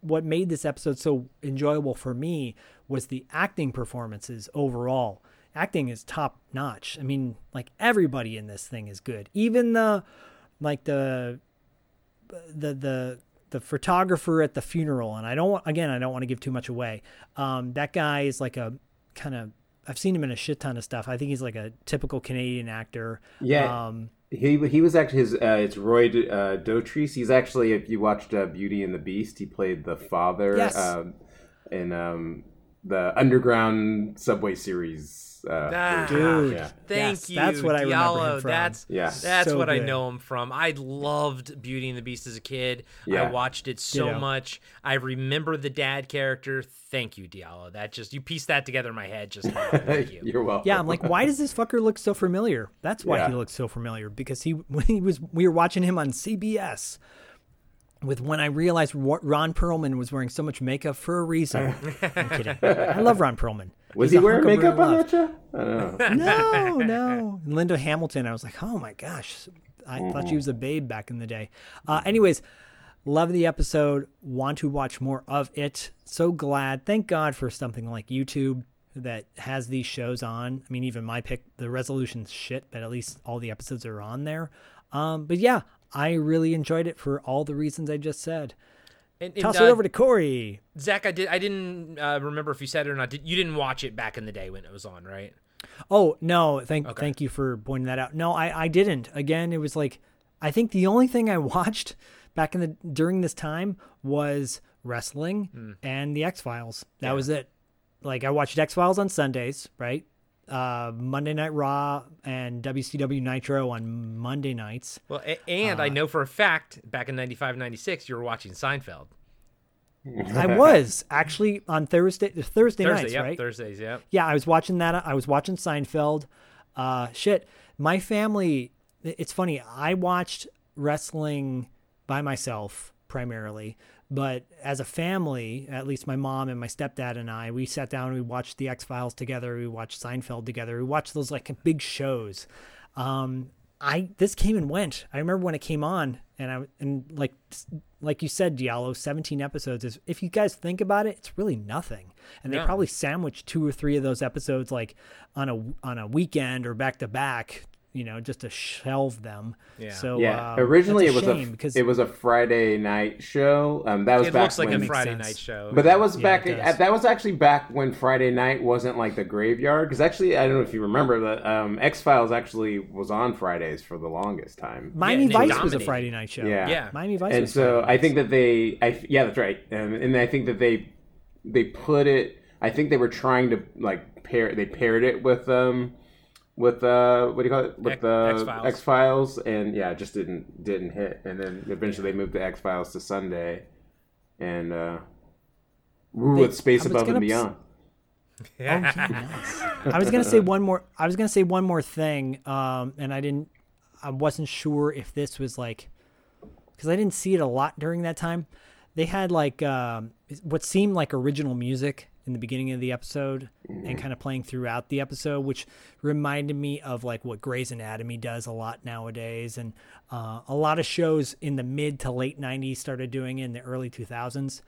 what made this episode so enjoyable for me was the acting performances overall. Acting is top notch. I mean, like everybody in this thing is good. Even the like the the the the photographer at the funeral and I don't want again, I don't want to give too much away. Um that guy is like a kind of I've seen him in a shit ton of stuff. I think he's like a typical Canadian actor. Yeah. Um He he was actually his. Uh, it's Roy uh, Dotrice. He's actually, if you watched uh, Beauty and the Beast, he played the father Yes. um, in um, the Underground Subway series. Uh, Ah, Dude. Yeah. Thank Yes, you. that's what I remember him from. That's Yeah. That's So what I know him from. I loved Beauty and the Beast as a kid. I watched it so Ditto. much. I remember the dad character. Thank you, Diallo. That just you pieced that together in my head just now. *laughs* Thank you. You're welcome. Yeah, I'm like, why does this fucker look so familiar? That's why Yeah. he looks so familiar because he *laughs* when he was we were watching him on CBS with when I realized Ron Perlman was wearing so much makeup for a reason. *laughs* I'm kidding. I love Ron Perlman. Was He's he wearing makeup on that show? *laughs* No, no. Linda Hamilton. I was like, oh my gosh, I thought she was a babe back in the day. Uh, anyways, love the episode. Want to watch more of it. So glad. Thank God for something like YouTube that has these shows on. I mean, even my pick, the resolution's shit, but at least all the episodes are on there. Um, but yeah, I really enjoyed it for all the reasons I just said. And, and, Toss uh, it over to Corey. Zach. I did. I didn't uh, remember if you said it or not. Did, you didn't watch it back in the day when it was on, right? Oh no, thank Okay. thank you for pointing that out. No, I I didn't. Again, it was like I think the only thing I *laughs* watched back in the during this time was wrestling Hmm. and the X Files. That was it. Like I watched X Files on Sundays, right? Uh, Monday Night Raw and WCW Nitro on Monday nights. Well, a- and Uh, I know for a fact back in 95, 96, you were watching Seinfeld. I was actually on Thursday Thursday, Thursday, nights, yep, right? Thursdays, yeah. yeah, I was watching that. I was watching Seinfeld. Uh, shit, my family. It's funny. I watched wrestling by myself primarily, but as a family, at least my mom and my stepdad and I, we sat down and we watched the X Files together. We watched Seinfeld together. We watched those like big shows. Um, I this came and went. I remember when it came on, and I and like like you said, Diallo, seventeen episodes is. If you guys think about it, it's really nothing. And they No. probably sandwiched two or three of those episodes like on a on a weekend or back to back. You know, just to shelve them. Yeah. So Yeah, uh, originally it was a because it was a Friday night show. Um, that was It back looks like when, a Friday night show. But that was Yeah, back. it does. that was actually back when Friday night wasn't like the graveyard. Because actually, I don't know if you remember that um, X Files actually was on Fridays for the longest time. Miami and they Vice was a. Friday night show. Yeah. Yeah. Miami Vice. and was so Friday I think that they, I yeah, that's right, um, and I think that they they put it. I think they were trying to like pair. They paired it with um with uh what do you call it with the X-Files. X Files, and yeah, just didn't didn't hit. And then eventually they moved the X Files to Sunday, and uh, rule They- with Space I was Above and gonna- Beyond. I was gonna say one more. I was gonna say one more thing, um, and I didn't. I wasn't sure if this was like, because I didn't see it a lot during that time. They had like um, what seemed like original music in the beginning of the episode and kind of playing throughout the episode, which reminded me of like what Grey's Anatomy does a lot nowadays, and uh, a lot of shows in the mid to late '90s started doing it in the early 2000s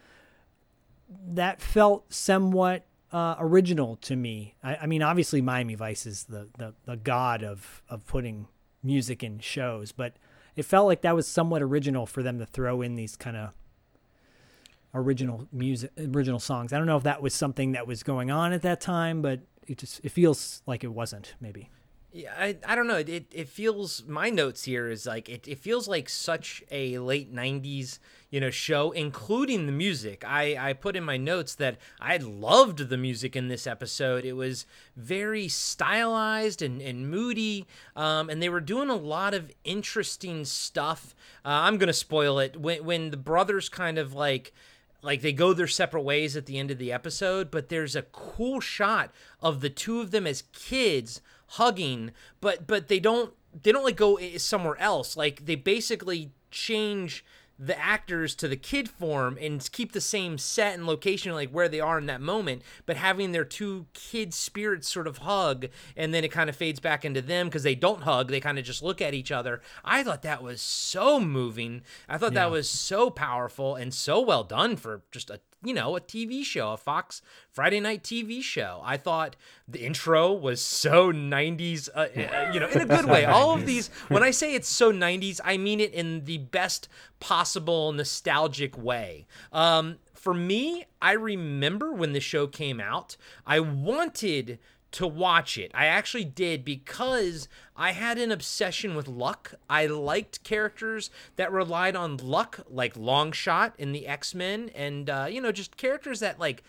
that felt somewhat uh, original to me. I, I mean, obviously, Miami Vice is the, the, the god of, of putting music in shows, but it felt like that was somewhat original for them to throw in these kind of original music, original songs. I don't know if that was something that was going on at that time, but it just it feels like it wasn't. Maybe. Yeah, I, I don't know. It, it feels my notes here is like it, it feels like such a late '90s you know show, including the music. I I put in my notes that I loved the music in this episode. It was very stylized and, and moody, um, and they were doing a lot of interesting stuff. Uh, I'm gonna spoil it when when the brothers kind of like like they go their separate ways at the end of the episode but there's a cool shot of the two of them as kids hugging but but they don't they don't like go somewhere else. Like they basically change the actors to the kid form and keep the same set and location like where they are in that moment but having their two kid spirits sort of hug and then it kind of fades back into them because they don't hug they kind of just look at each other. I thought that was so moving. I thought that was so powerful and so well done for just a you know a tv show a fox friday night tv show. I thought the intro was so 90s uh, uh, you know in a good way. *laughs* All of these when i say it's so 90s i mean it in the best possible nostalgic way. Um for me i remember when the show came out i wanted to watch it. I actually did because I had an obsession with luck. I liked characters that relied on luck, like Longshot in the X Men, and uh, you know, just characters that like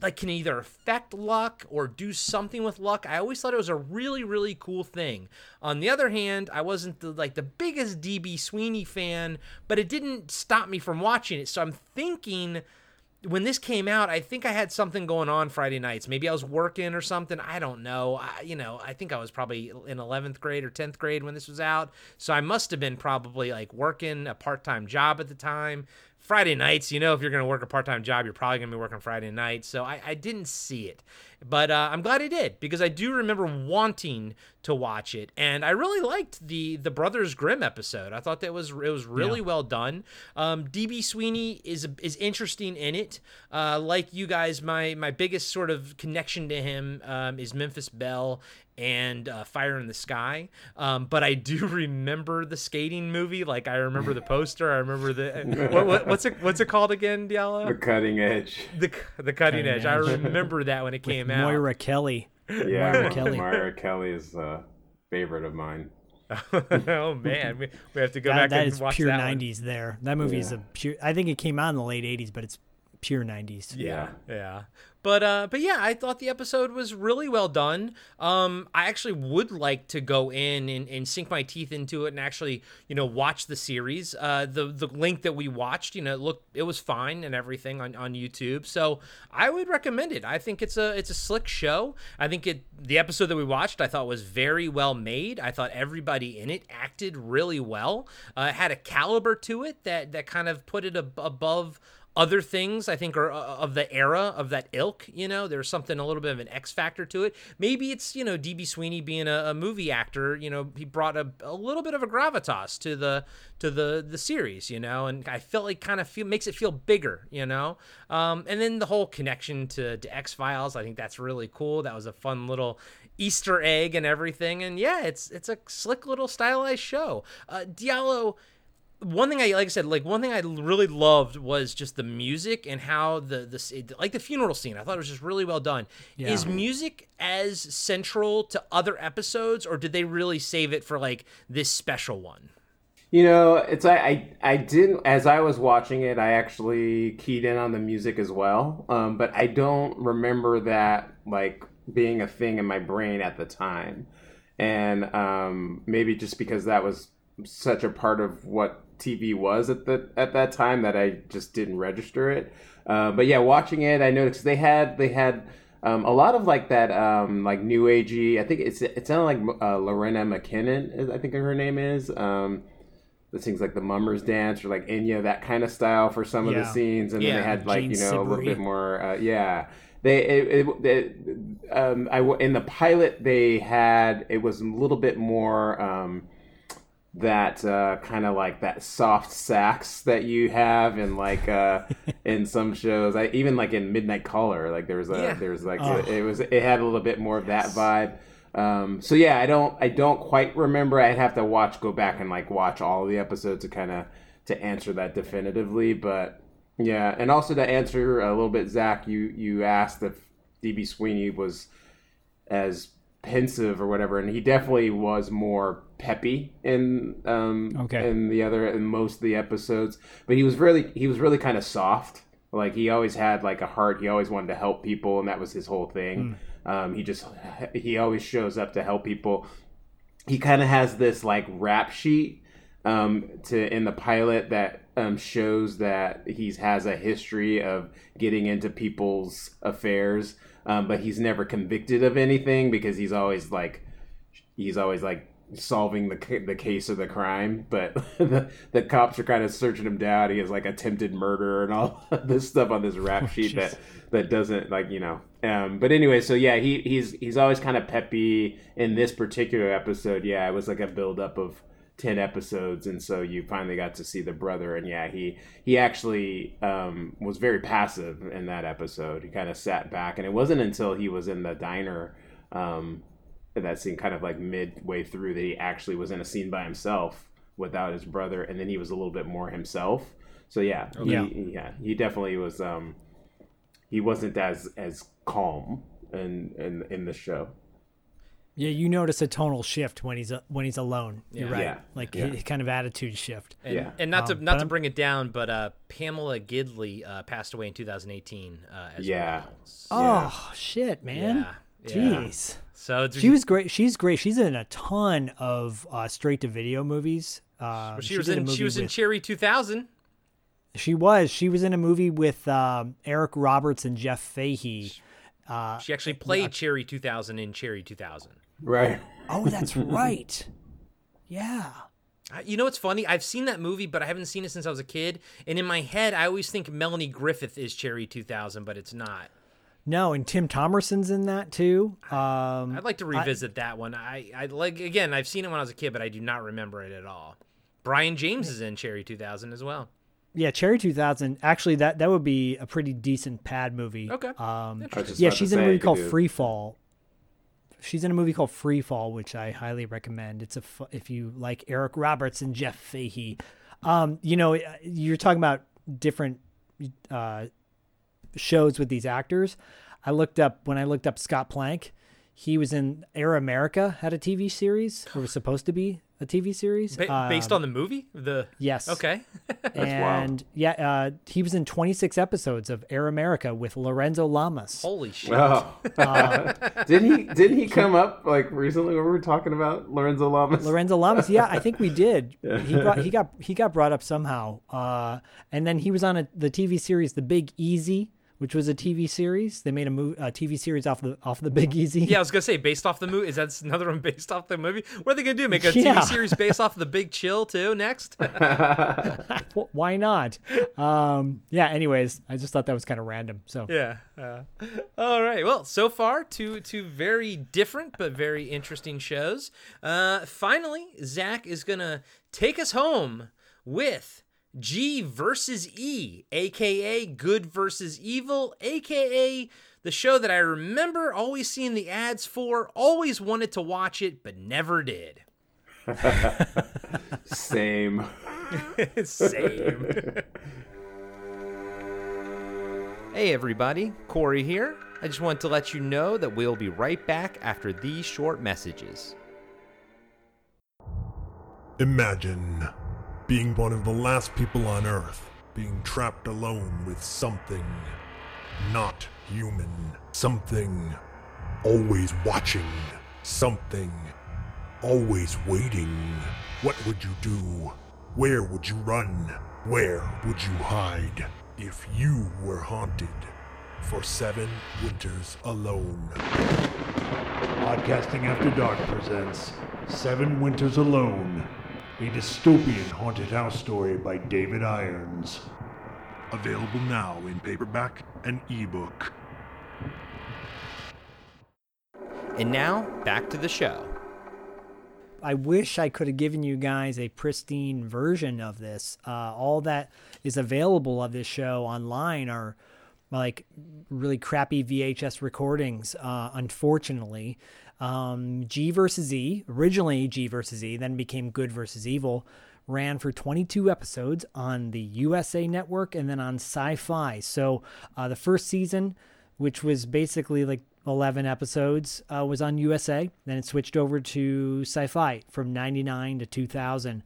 like can either affect luck or do something with luck. I always thought it was a really really cool thing. On the other hand, I wasn't the, like the biggest DB Sweeney fan, but it didn't stop me from watching it. So I'm thinking when this came out, I think I had something going on Friday nights. Maybe I was working or something. I don't know. I, you know, I think I was probably in 11th grade or 10th grade when this was out. So I must have been probably like working a part time job at the time. Friday nights, you know, if you're going to work a part time job, you're probably going to be working Friday nights. So I, I didn't see it. But uh, I'm glad I did because I do remember wanting to watch it, and I really liked the the Brothers Grimm episode. I thought that was it was really Yeah. well done. Um, DB Sweeney is is interesting in it. Uh, like you guys, my my biggest sort of connection to him um, is Memphis Belle and uh, Fire in the Sky. Um, but I do *laughs* remember the skating movie. Like I remember the poster. I remember the *laughs* what, what, what's it what's it called again, Diallo? The cutting edge. The the cutting Cutting edge. I remember that when it came out. Moira Kelly. Yeah, Moira Kelly. Moira Kelly is a favorite of mine. *laughs* oh man, we, we have to go That, back that and is watch pure that one. 90s there. That movie is a pure. I think it came out in the late 80s, but it's pure 90s. Yeah, yeah. But uh, but yeah, I thought the episode was really well done. Um, I actually would like to go in and, and sink my teeth into it and actually, you know, watch the series. Uh, the the link that we watched, you know, look, it was fine and everything on, on YouTube. So I would recommend it. I think it's a it's a slick show. I think it the episode that we watched, I thought was very well made. I thought everybody in it acted really well. Uh, it had a caliber to it that that kind of put it ab- above other things I think are uh, of the era of that ilk. You know, there's something a little bit of an X factor to it. Maybe it's you know DB Sweeney being a, a movie actor. You know, he brought a, a little bit of a gravitas to the to the the series. You know, and I felt like kind of feel makes it feel bigger. You know, um, and then the whole connection to to X Files. I think that's really cool. That was a fun little. Easter egg and everything, and yeah, it's it's a slick little stylized show. Uh, Diallo, one thing I like I said, like one thing I really loved was just the music and how the the like the funeral scene. I thought it was just really well done. Is music as central to other episodes, or did they really save it for like this special one? You know, it's I, I I didn't as I was watching it, I actually keyed in on the music as well. Um, but I don't remember that like being a thing in my brain at the time, and um, maybe just because that was such a part of what TV was at the at that time that I just didn't register it. Uh, but yeah, watching it, I noticed they had they had. Um, a lot of like that, um, like new agey. I think it's it sounded like uh, Loreena McKennitt. is- I think her name is. Um, the things like the Mummers dance or like Enya, that kind of style for some of the scenes, and then they had like Gene you know a little bit more. Uh, yeah, they it, it, it, um, I w- in the pilot they had it was a little bit more. Um, that uh, kind of like that soft sax that you have in like uh, *laughs* in some shows. I even like in Midnight Caller, like there was a Yeah. there was like Oh. it was it had a little bit more of that vibe. Um, so yeah, I don't I don't quite remember. I'd have to watch go back and like watch all of the episodes to kind of to answer that definitively. But yeah, and also to answer a little bit, Zach, you you asked if DB Sweeney was as pensive or whatever, and he definitely was more peppy in um Okay. in the other in most of the episodes. But he was really he was really kind of soft. Like he always had like a heart. He always wanted to help people, and that was his whole thing. Um, he just he always shows up to help people. He kind of has this like rap sheet um, to in the pilot that um, shows that he has a history of getting into people's affairs, um, but he's never convicted of anything because he's always like he's always like solving the the case of the crime, but *laughs* the, the cops are kind of searching him down. He has like attempted murder and all *laughs* this stuff on this rap sheet that that doesn't like you know. Um, but anyway, so yeah, he he's he's always kind of peppy. In this particular episode, yeah, it was like a buildup of ten episodes, and so you finally got to see the brother. And yeah, he he actually um, was very passive in that episode. He kind of sat back, and it wasn't until he was in the diner. Um, that scene kind of like midway through that he actually was in a scene by himself without his brother and then he was a little bit more himself so yeah Yeah. he, yeah he definitely was um he wasn't as as calm in in in the show Yeah, you notice a tonal shift when he's uh, when he's alone. You're Yeah. right. Yeah. Like Yeah. his kind of attitude shift. And, Yeah. and not Um, to but not to bring it down, but uh, Pamela Gidley uh, passed away in 2018 uh, as Yeah. well. Oh shit, man. Yeah, yeah. Jeez. So She was great. She's great. She's in a ton of uh, straight to video movies. Uh, she was in she movie was in Cherry 2000. She was. She was in a movie with um, Eric Roberts and Jeff Fahey. Uh, She actually played Cherry 2000 in Cherry 2000. Right oh, that's *laughs* right. Yeah. You know what's funny? I've seen that movie, but I haven't seen it since I was a kid. And in my head, I always think Melanie Griffith is Cherry 2000, but it's not. No, and Tim Thomerson's in that too. Um, I'd like to revisit that one. I, I like again. I've seen it when I was a kid, but I do not remember it at all. Brion James is in Cherry 2000 as well. yeah, Cherry 2000. Actually, that that would be a pretty decent pad movie. Okay. Um, I was just yeah, she's in a movie called Free Fall. She's in a movie called Free Fall, which I highly recommend. It's a fu- if you like Eric Roberts and Jeff Fahey. Um, you know, you're talking about different uh, shows with these actors. I looked up when I looked up Scott Plank. He was in Air America, had a TV series, or was supposed to be a TV series. Ba- based Um, on the movie, the yes, okay. *laughs* wild. and yeah, uh, he was in 26 episodes of Air America with Lorenzo Lamas. Holy shit! Oh, *laughs* didn't he? Didn't he come up like recently when we were talking about Lorenzo Lamas? Lorenzo Lamas, yeah, I think we did. *laughs* He brought, he got he got brought up somehow, uh, and then he was on a, the TV series The Big Easy, which was a TV series. They made a, mo- a TV series off the off the Big Easy. Yeah, I was gonna say based off the movie. Is that another one based off the movie? What are they gonna do? Make a Yeah. TV series based off the Big Chill too? Next? *laughs* *laughs* Why not? Um, yeah. Anyways, I just thought that was kind of random. So yeah. Uh, all right. Well, so far two two very different but very interesting shows. Uh, finally, Zach is gonna take us home with G versus E, aka Good versus Evil, aka the show that I remember always seeing the ads for, always wanted to watch it but never did. *laughs* Same. *laughs* Same. hey, everybody. Corey here. I just want to let you know that we'll be right back after these short messages. Imagine being one of the last people on Earth, being trapped alone with something not human. Something always watching. Something always waiting. What would you do? Where would you run? Where would you hide if you were haunted for seven winters alone? Podcasting After Dark presents Seven Winters Alone, a dystopian haunted house story by David Irons. Available now in paperback and ebook. And now, back to the show. I wish I could have given you guys a pristine version of this. Uh, all that is available of this show online are like really crappy VHS recordings, uh, unfortunately. Um, G versus E, originally G versus E, then became Good versus Evil, ran for 22 episodes on the USA Network and then on Sci Fi. So uh, the first season, which was basically like 11 episodes, uh, was on USA. Then it switched over to Sci Fi from 99 to 2000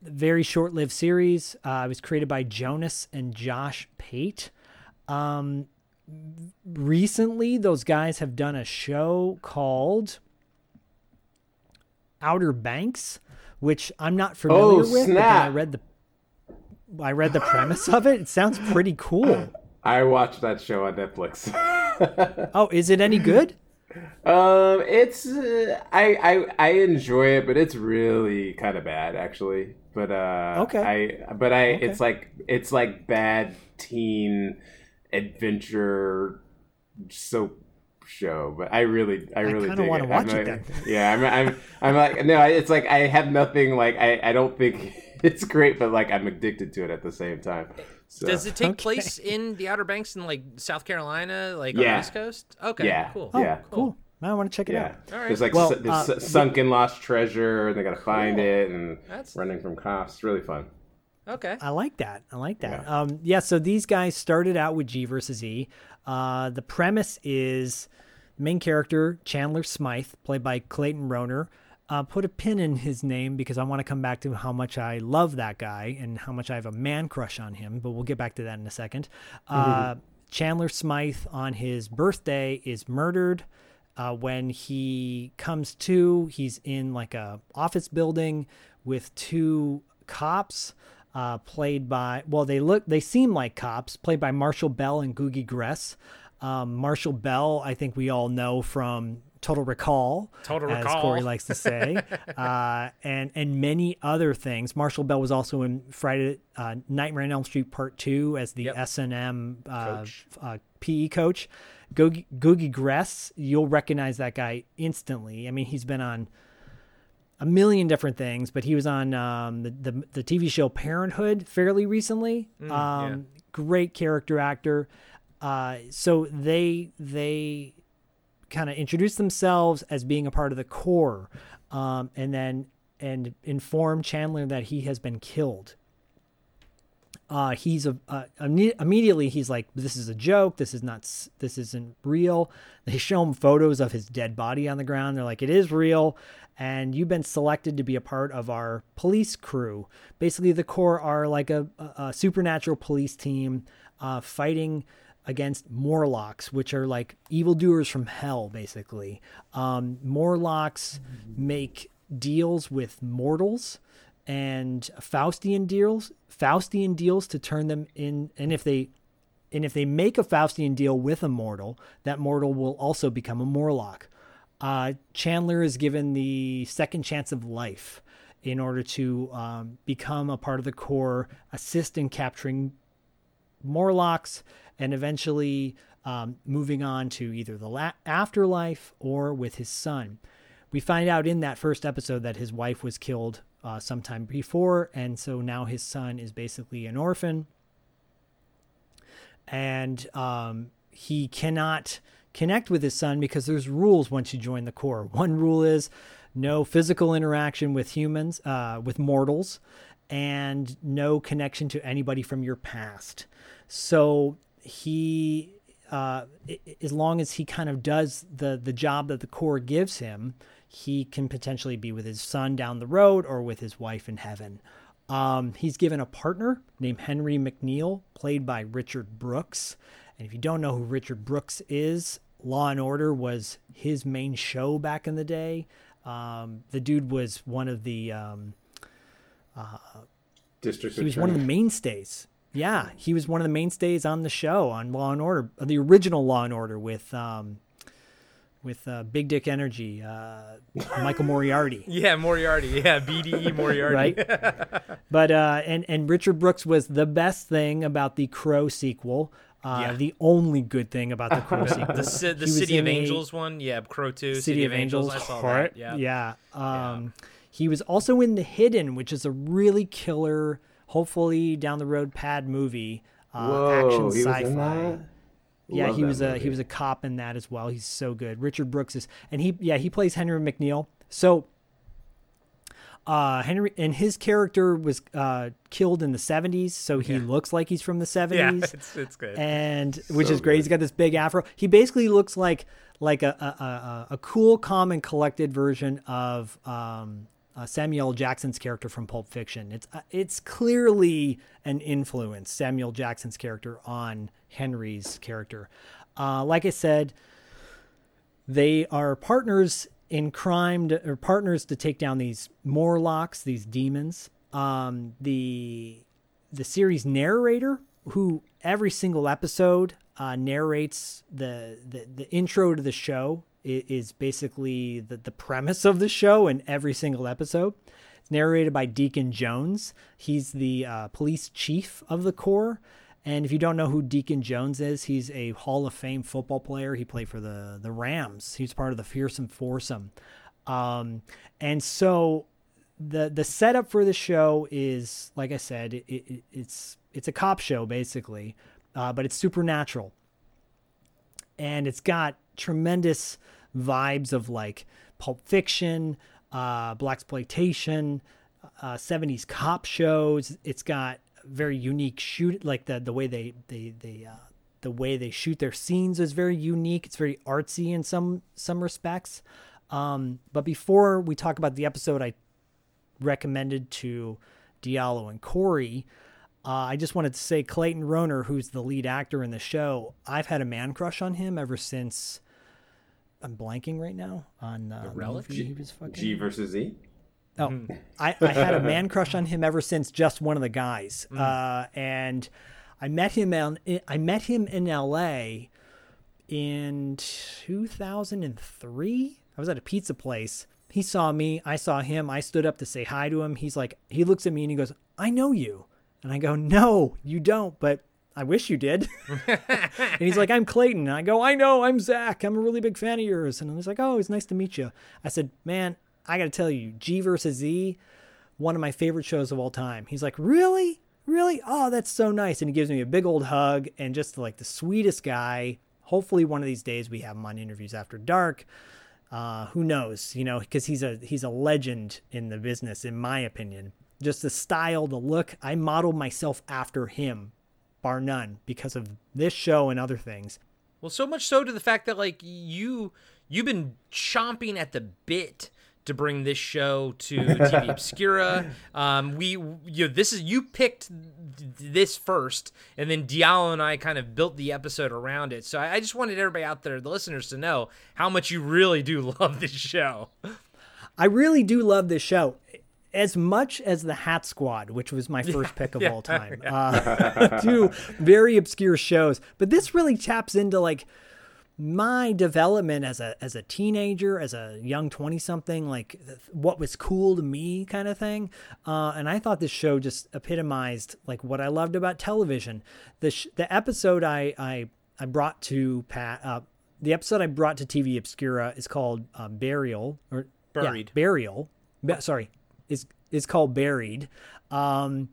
very short-lived series. Uh, it was created by Jonas and Josh Pate. Um, recently, those guys have done a show called Outer Banks, which I'm not familiar Oh, with. But I read the I read the premise of it. It sounds pretty cool. *laughs* I watched that show on Netflix. *laughs* Oh, is it any good? um, it's uh, I I I enjoy it, but it's really kind of bad actually. But uh, Okay. I but I Okay. it's like it's like bad teen adventure soap show. But I really I really kinda dig wanna watch I'm it like- then. *laughs* Yeah, I'm I'm I'm like no, it's like I have nothing like I I don't think *laughs* it's great, but like I'm addicted to it at the same time. So. Does it take Okay. place in the Outer Banks in like South Carolina, like on the East Coast? Okay, Yeah. cool. Oh, Yeah. cool. I want to check it Yeah, out. All right. there's like Well, su- there's uh, su- sunken lost treasure, and they gotta find Cool. it, and That's- running from cops. It's really fun. Okay. I like that. I like that. Yeah. Um, yeah. So these guys started out with G versus E. Uh, the premise is main character Chandler Smythe, played by Clayton Rohner. Uh, put a pin in his name because I want to come back to how much I love that guy and how much I have a man crush on him. But we'll get back to that in a 2nd Uh, Chandler Smythe on his birthday is murdered. Uh, when he comes to, he's in like a office building with two cops, uh, played by well, they look they seem like cops, played by Marshall Bell and Googy Gress. Um, Marshall Bell, I think we all know from Total Recall, Total as Recall. Corey likes to say, *laughs* uh, and and many other things. Marshall Bell was also in Friday uh, Nightmare on Elm Street Part Two as the Yep. S and M uh, uh, PE coach. Googy, Googy Gress, you'll recognize that guy instantly. I mean, he's been on a million different things, but he was on um, the, the the TV show Parenthood fairly recently. um, yeah. Great character actor. Uh, so they they kind of introduce themselves as being a part of the Corps, um, and then and inform Chandler that he has been killed. Uh, he's a uh, immediately he's like, "This is a joke. This is not. This isn't real." They show him photos of his dead body on the ground. They're like, "It is real." And you've been selected to be a part of our police crew. Basically, the Corps are like a, a, supernatural police team uh, fighting against Morlocks, which are like evildoers from hell, basically. Um, Morlocks make deals with mortals and Faustian deals, Faustian deals to turn them in. And if they, and if they make a Faustian deal with a mortal, that mortal will also become a Morlock. Uh, Chandler is given the second chance of life in order to um, become a part of the Corps, assist in capturing Morlocks, and eventually um, moving on to either the la- afterlife or with his son. We find out in that first episode that his wife was killed uh, sometime before, and so now his son is basically an orphan. And um, he cannot connect with his son because there's rules once you join the Corps. One rule is no physical interaction with humans, uh, with mortals, and no connection to anybody from your past. So he, uh, as long as he kind of does the the job that the Corps gives him, he can potentially be with his son down the road or with his wife in heaven. Um, he's given a partner named Henry McNeil, played by Richard Brooks. And if you don't know who Richard Brooks is, Law and Order was his main show back in the day. Um, the dude was one of the um, District he was one of the mainstays. Yeah, he was one of the mainstays on the show on Law and Order, the original Law and Order with um, with uh, Big Dick Energy, uh, Michael Moriarty. *laughs* Yeah, Moriarty. Yeah, BDE *laughs* Moriarty. right? *laughs* but uh, and and Richard Brooks was the best thing about the Crow sequel. Uh, Yeah. The only good thing about the Crow *laughs* sequel. The, ci- the City of in a- Angels one. Yeah, Crow 2. City, of Angels. I saw Heart. that. Yeah. Yeah. Um, He was also in The Hidden, which is a really killer, hopefully down the road pad movie. Uh, Whoa, action he sci-fi. in that? Yeah, Love he was a movie. he was a cop in that as well. He's so good. Richard Brooks is, and he yeah he plays Henry McNeil. So, uh, Henry and his character was uh killed in the '70s, so he looks like he's from the '70s *laughs* Yeah, it's, it's good. and which So is great. He's got this big afro. He basically looks like like a a, a, a cool, calm, and collected version of um, uh, Samuel Jackson's character from Pulp Fiction. It's uh, it's clearly an influence Samuel Jackson's character on Henry's character. Uh, like I said, they are partners in crime to, or partners to take down these Morlocks, these demons. Um, the the series narrator, who every single episode uh, narrates the, the the intro to the show, is basically the the premise of the show in every single episode. It's narrated by Deacon Jones. He's the uh, police chief of the Corps. And if you don't know who Deacon Jones is, he's a Hall of Fame football player. He played for the the Rams. He's part of the Fearsome Foursome. Um, and so the the setup for the show is, like I said, it, it, it's it's a cop show basically, uh, but it's supernatural, and it's got tremendous vibes of like Pulp Fiction, uh, black exploitation, uh, 70s cop shows. It's got very unique shoot, like the the way they they they uh, the way they shoot their scenes is very unique. It's very artsy in some some respects. Um, but before we talk about the episode, I recommended to Diallo and Corey. Uh, I just wanted to say Clayton Rohner, who's the lead actor in the show, I've had a man crush on him ever since. I'm blanking right now on uh, the Relic? movie he was fucking. G versus Z. Oh, I, I had a man *laughs* crush on him ever since just one of the guys. Mm. Uh, and I met him on, I met him in L.A. in 2003. I was at a pizza place. He saw me. I saw him. I stood up to say hi to him. He's like, he looks at me and he goes, I know you. And I go, no, you don't, but I wish you did. *laughs* and he's like, I'm Clayton. And I go, I know, I'm Zach. I'm a really big fan of yours. And he's like, oh, it's nice to meet you. I said, man, I got to tell you, G versus Z, one of my favorite shows of all time. He's like, really? Really? Oh, that's so nice. And he gives me a big old hug and just like the sweetest guy. Hopefully, one of these days we have him on interviews after dark. Uh, who knows? You know, because he's a he's a legend in the business, in my opinion. Just the style, the look. I modeled myself after him, bar none, because of this show and other things. Well, so much so to the fact that like you you've been chomping at the bit to bring this show to TV *laughs* Obscura. Um, we, you know, this is you picked this first, and then Diallo and I kind of built the episode around it. So I, I just wanted everybody out there, the listeners, to know how much you really do *laughs* love this show. I really do love this show. As much as the Hat Squad, which was my *laughs* first pick of yeah, all time, uh, two very obscure shows, but this really taps into like my development as a as a teenager, as a young twenty something, like what was cool to me, kind of thing. Uh, and I thought this show just epitomized like what I loved about television. The sh- the episode I I I brought to Pat. Uh, the episode I brought to TV Obscura is called uh, Burial or yeah, Buried. Burial. Ba- sorry, is is called Buried. Um,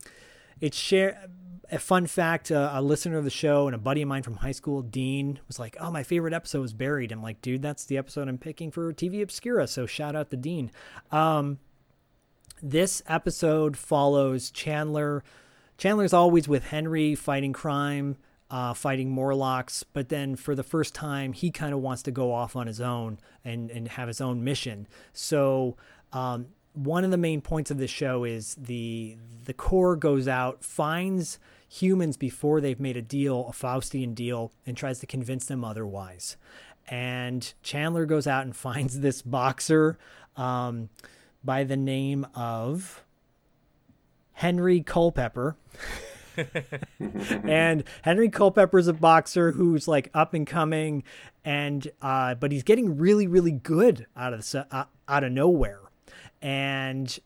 it's share a fun fact uh, a listener of the show and a buddy of mine from high school dean was like oh my favorite episode was buried. I'm like dude that's the episode i'm picking for tv obscura so shout out to dean. Um, this episode follows chandler. Chandler's always with henry fighting crime uh, fighting morlocks but then for the first time he kind of wants to go off on his own and, and have his own mission. So um, one of the main points of this show is the the Corps goes out finds humans before they've made a deal, a Faustian deal, and tries to convince them otherwise. And Chandler goes out and *laughs* finds this boxer um, by the name of Henry Culpepper. *laughs* and Henry Culpepper is a boxer who's like up and coming, and uh, but he's getting really, really good out of the, uh, out of nowhere. And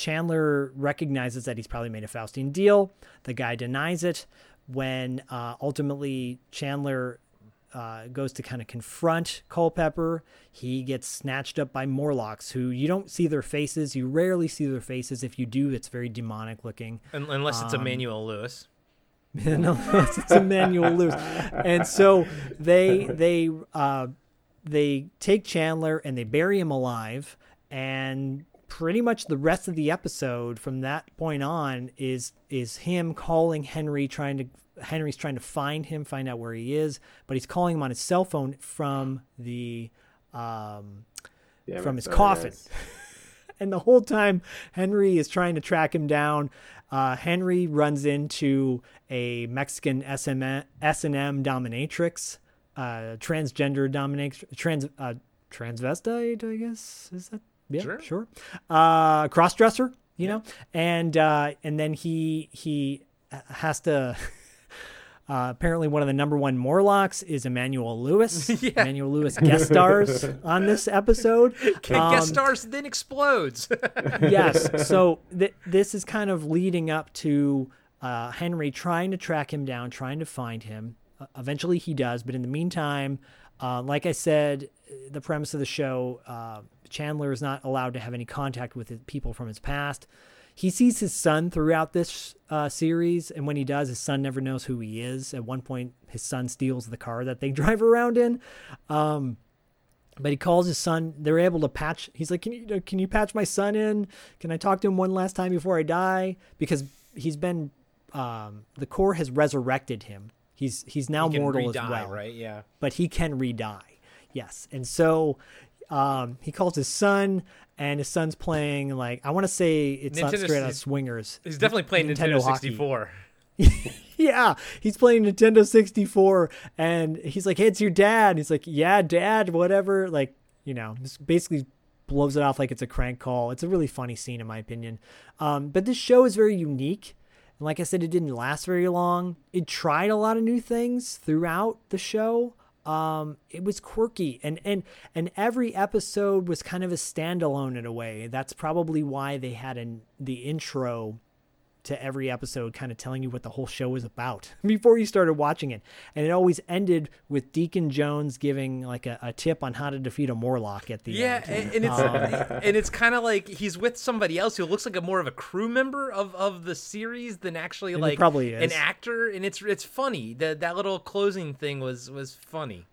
Chandler recognizes that he's probably made a Faustian deal. The guy denies it. When uh, ultimately Chandler uh, goes to kind of confront Culpepper, he gets snatched up by Morlocks, who you don't see their faces. You rarely see their faces. If you do, it's very demonic looking. Unless it's Emmanuel Lewis. *laughs* Unless it's Emmanuel Lewis. And so they they uh, they take Chandler and they bury him alive and pretty much the rest of the episode from that point on is is him calling Henry trying to Henry's trying to find him, find out where he is, but he's calling him on his cell phone from the um from his coffin. *laughs* and the whole time Henry is trying to track him down. Uh, Henry runs into a Mexican SM, S&M dominatrix, uh, transgender dominatrix, trans, uh, transvestite, I guess. Is that? Yeah, Sure. sure. Uh, crossdresser, you know, and uh, and then he he has to. *laughs* Uh, apparently, one of the number one Morlocks is Emmanuel Lewis. *laughs* Yeah. Emmanuel Lewis guest stars *laughs* on this episode. Guest Um, stars then explodes. yes. So th- this is kind of leading up to uh, Henry trying to track him down, trying to find him. Uh, eventually, he does. But in the meantime, uh, like I said, the premise of the show, uh, Chandler is not allowed to have any contact with his people from his past. He sees his son throughout this uh, series, and when he does, his son never knows who he is. At one point, his son steals the car that they *laughs* drive around in. Um, but he calls his son. They're able to patch. He's like, "Can you can you patch my son in? Can I talk to him one last time before I die?" Because he's been um, the Corps has resurrected him. He's he's now He can mortal as well, right? Yeah. But he can re-die. Yes, and so um, he calls his son, and his son's playing like I want to say it's not Nintendo- straight out Swingers. He's definitely playing Nintendo, hockey. 64. *laughs* yeah, he's playing Nintendo 64 and he's like, hey, it's your dad. he's like, yeah, dad, whatever. Like, you know, just basically blows it off like it's a crank call. It's a really funny scene, in my opinion. Um, but this show is very unique. And like I said, it didn't last very long. It tried a lot of new things throughout the show. Um, it was quirky and and and every episode was kind of a standalone in a way. That's probably why they had an the intro to every episode kind of telling you what the whole show was about *laughs* before you started watching it. And it always ended with Deacon Jones giving like a, a tip on how to defeat a Morlock at the Yeah, end. and, and it's Um, *laughs* and it's kind of like he's with somebody else who looks like a more of a crew member of, of the series than actually like probably an actor. And it's it's funny that that little closing thing was was funny.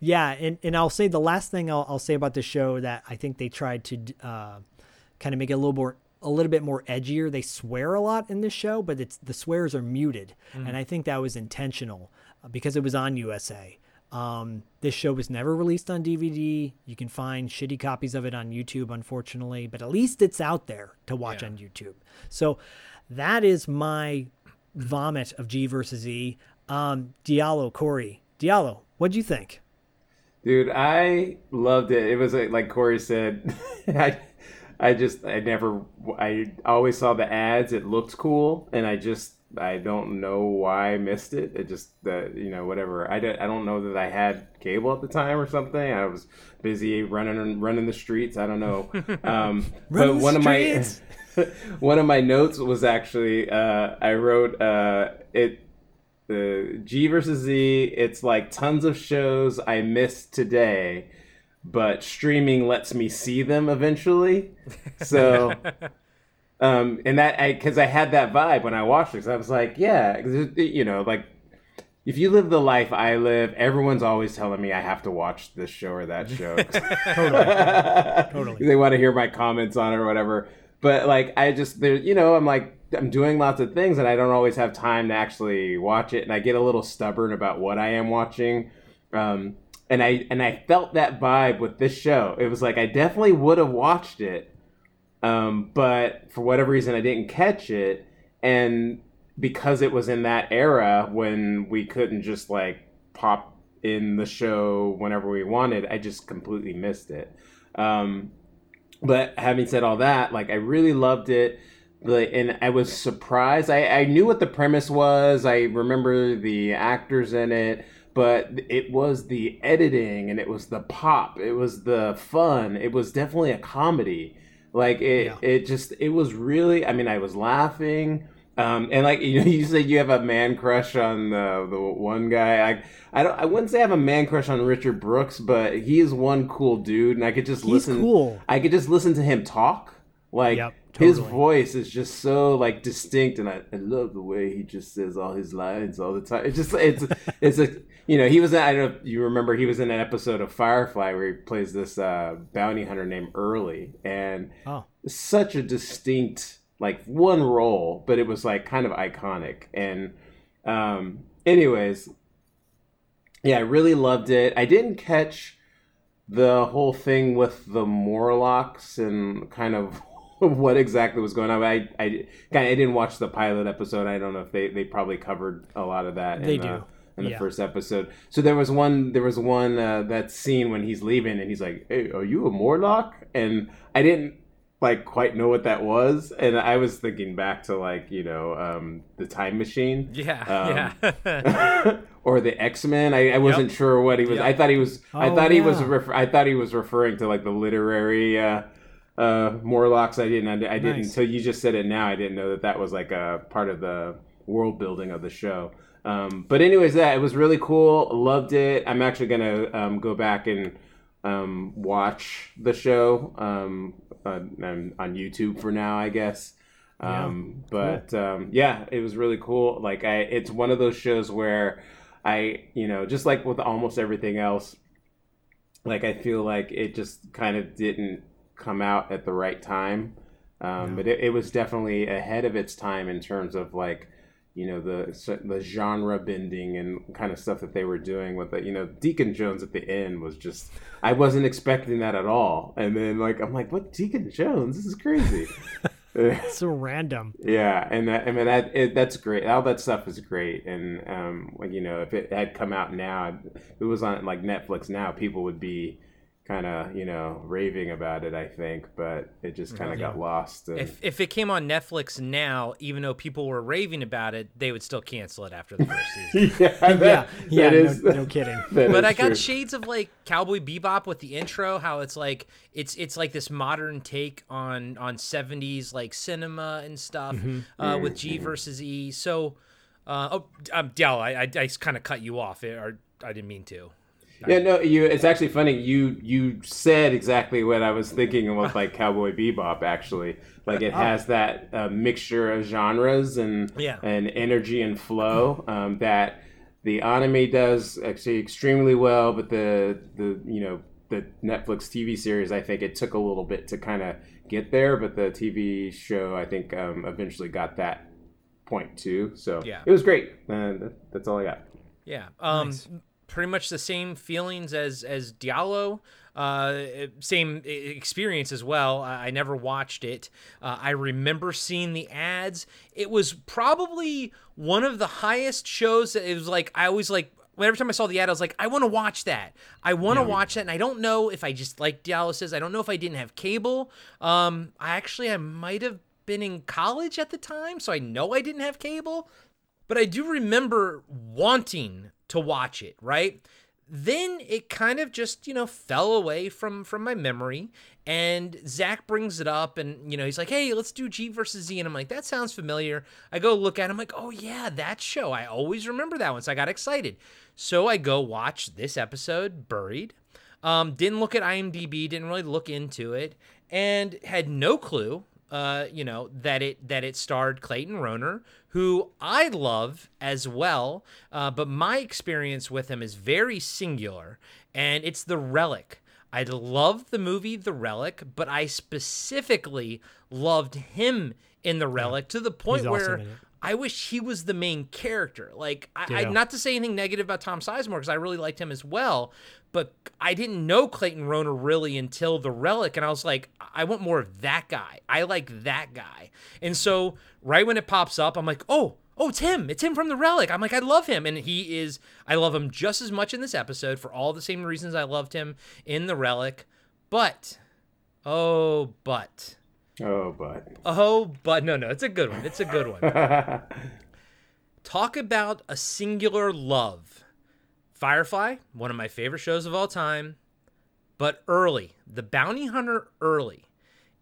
Yeah, and, and I'll say the last thing I'll, I'll say about the show that I think they tried to uh, kind of make it a little more a little bit more edgier. They swear a lot in this show, but it's the swears are muted, and I think that was intentional uh, because it was on USA. Um, this show was never released on DVD. You can find shitty copies of it on YouTube, unfortunately, but at least it's out there to watch on YouTube. So that is my vomit of G versus E. Um, Diallo, Corey, Diallo, what'd you think? Dude, I loved it. It was like, like Corey said, *laughs* I, I just, I never, I always saw the ads. It looked cool, and I just, I don't know why I missed it. It just, uh, you know, whatever. I, don't, I don't know that I had cable at the time or something. I was busy running, running the streets. I don't know. *laughs* Um, but the one streets. of my, *laughs* one of my notes was actually, uh, I wrote, uh, it the G versus Z, it's like tons of shows I missed today, but streaming lets me see them eventually. So, *laughs* um, and that I because I had that vibe when I watched it. Cause I was like, yeah, you know, like if you live the life I live, everyone's always telling me I have to watch this show or that show. *laughs* Totally. They want to hear my comments on it or whatever. But like, I just, there, you know, I'm like, I'm doing lots of things and I don't always have time to actually watch it. And I get a little stubborn about what I am watching. Um, and I, and I felt that vibe with this show. It was like, I definitely would have watched it. Um, but for whatever reason, I didn't catch it. And because it was in that era when we couldn't just like pop in the show whenever we wanted, I just completely missed it. Um, but having said all that, like I really loved it. And I was surprised. I, I knew what the premise was. I remember the actors in it, but it was the editing and it was the pop. It was the fun. It was definitely a comedy. Like it, Yeah. it just it was really. I mean, I was laughing. Um, and like *laughs* you know, you said you have a man crush on the the one guy. I I don't I wouldn't say I have a man crush on Richard Brooks, but he is one cool dude, and I could just He's listen. cool. I could just listen to him talk. Like Yep, his voice is just so like distinct, and I, I love the way he just says all his lines all the time. It's just it's it's a you know he was I don't know if you remember he was in an episode of Firefly where he plays this uh, bounty hunter named Early, and Oh, such a distinct like one role, but it was like kind of iconic. And um, anyways, yeah, I really loved it. I didn't catch the whole thing with the Morlocks and kind of *laughs* what exactly was going on. I I I didn't watch the pilot episode. I don't know if they they probably covered a lot of that. They in the, do. In the Yeah. first episode. So there was one there was one uh, that scene when he's leaving and he's like, "Hey, are you a Morlock?" And I didn't like quite know what that was, and I was thinking back to like you know um, the Time Machine. Yeah, Um, yeah. *laughs* *laughs* or the X Men. I, I wasn't sure what he was. Yep. I thought he was. I Oh, thought he was. Refer- I thought he was referring to like the literary uh, uh, Morlocks. I didn't. I didn't. Nice. Until you just said it now, I didn't know that that was like a part of the world building of the show. Um, but anyways, that it was really cool. Loved it. I'm actually gonna um, go back and um, watch the show um, on, on YouTube for now. I guess. Um, but um, yeah, it was really cool. Like I, it's one of those shows where I, you know, just like with almost everything else, like I feel like it just kind of didn't come out at the right time. Um, But it, it was definitely ahead of its time in terms of like, you know, the the genre bending and kind of stuff that they were doing with it. You know, Deacon Jones at the end was just I wasn't expecting that at all. And then like I'm like, what Deacon Jones? This is crazy. *laughs* so random. Yeah, and that, I mean that it, that's great. All that stuff is great, and um, like you know, if it had come out now, if it was on like Netflix now, people would be kind of you know raving about it. I think, but it just kind of got lost. And, If if it came on Netflix now, even though people were raving about it, they would still cancel it after the first *laughs* season. *laughs* yeah, that- yeah, yeah, that is- no, no kidding. *laughs* but I got true. shades of like Cowboy Bebop with the intro, how it's like it's it's like this modern take on on 70s like cinema and stuff uh, with G versus E. So, uh, oh, um, Dell, I I, I kind of cut you off, eh, or I didn't mean to. Yeah, no, you. It's actually funny. You you said exactly what I was thinking with like *laughs* Cowboy Bebop. Actually, like it has that uh, mixture of genres and Yeah. and energy and flow um, that the anime does actually extremely well. But the the you know the Netflix TV series, I think it took a little bit to kind of get there. But the TV show, I think, um, eventually got that point too. So Yeah. it was great. And that's all I got. Yeah. Um pretty much the same feelings as as Diallo. Uh, same experience as well. I, never watched it. Uh, I remember seeing the ads. It was probably one of the highest shows. That it was like I always like. Every time I saw the ad, I was like, I want to watch that. I want to watch that, and I don't know if I just like Diallo says. I don't know if I didn't have cable. Um, I actually I might have been in college at the time, so I know I didn't have cable but I do remember wanting to watch it, right? Then it kind of just, you know, fell away from from my memory. And Zach brings it up and, you know, he's like, hey, let's do G versus Z. And I'm like, that sounds familiar. I go look at it. I'm like, oh, yeah, that show. I always remember that one. So I got excited. So I go watch this episode, Buried. Um, didn't look at IMDb, didn't really look into it, and had no clue, uh, you know, that it that it starred Clayton Rohner, who I love as well. Uh, but my experience with him is very singular, and it's The Relic. I loved the movie The Relic, but I specifically loved him in The Relic to the point He's where it. I wish he was the main character. Like, I, I not to say anything negative about Tom Sizemore because I really liked him as well, but I didn't know Clayton Rohner really until The Relic, and I was like, I want more of that guy. I like that guy, and so right when it pops up, I'm like, oh. Oh, it's him. It's him from The Relic. I'm like, I love him. And he is, I love him just as much in this episode for all the same reasons I loved him in The Relic. But, oh, but, Oh, but oh, but, no, no, it's a good one. It's a good one. *laughs* Talk about a singular love. Firefly, one of my favorite shows of all time, but early, The Bounty Hunter early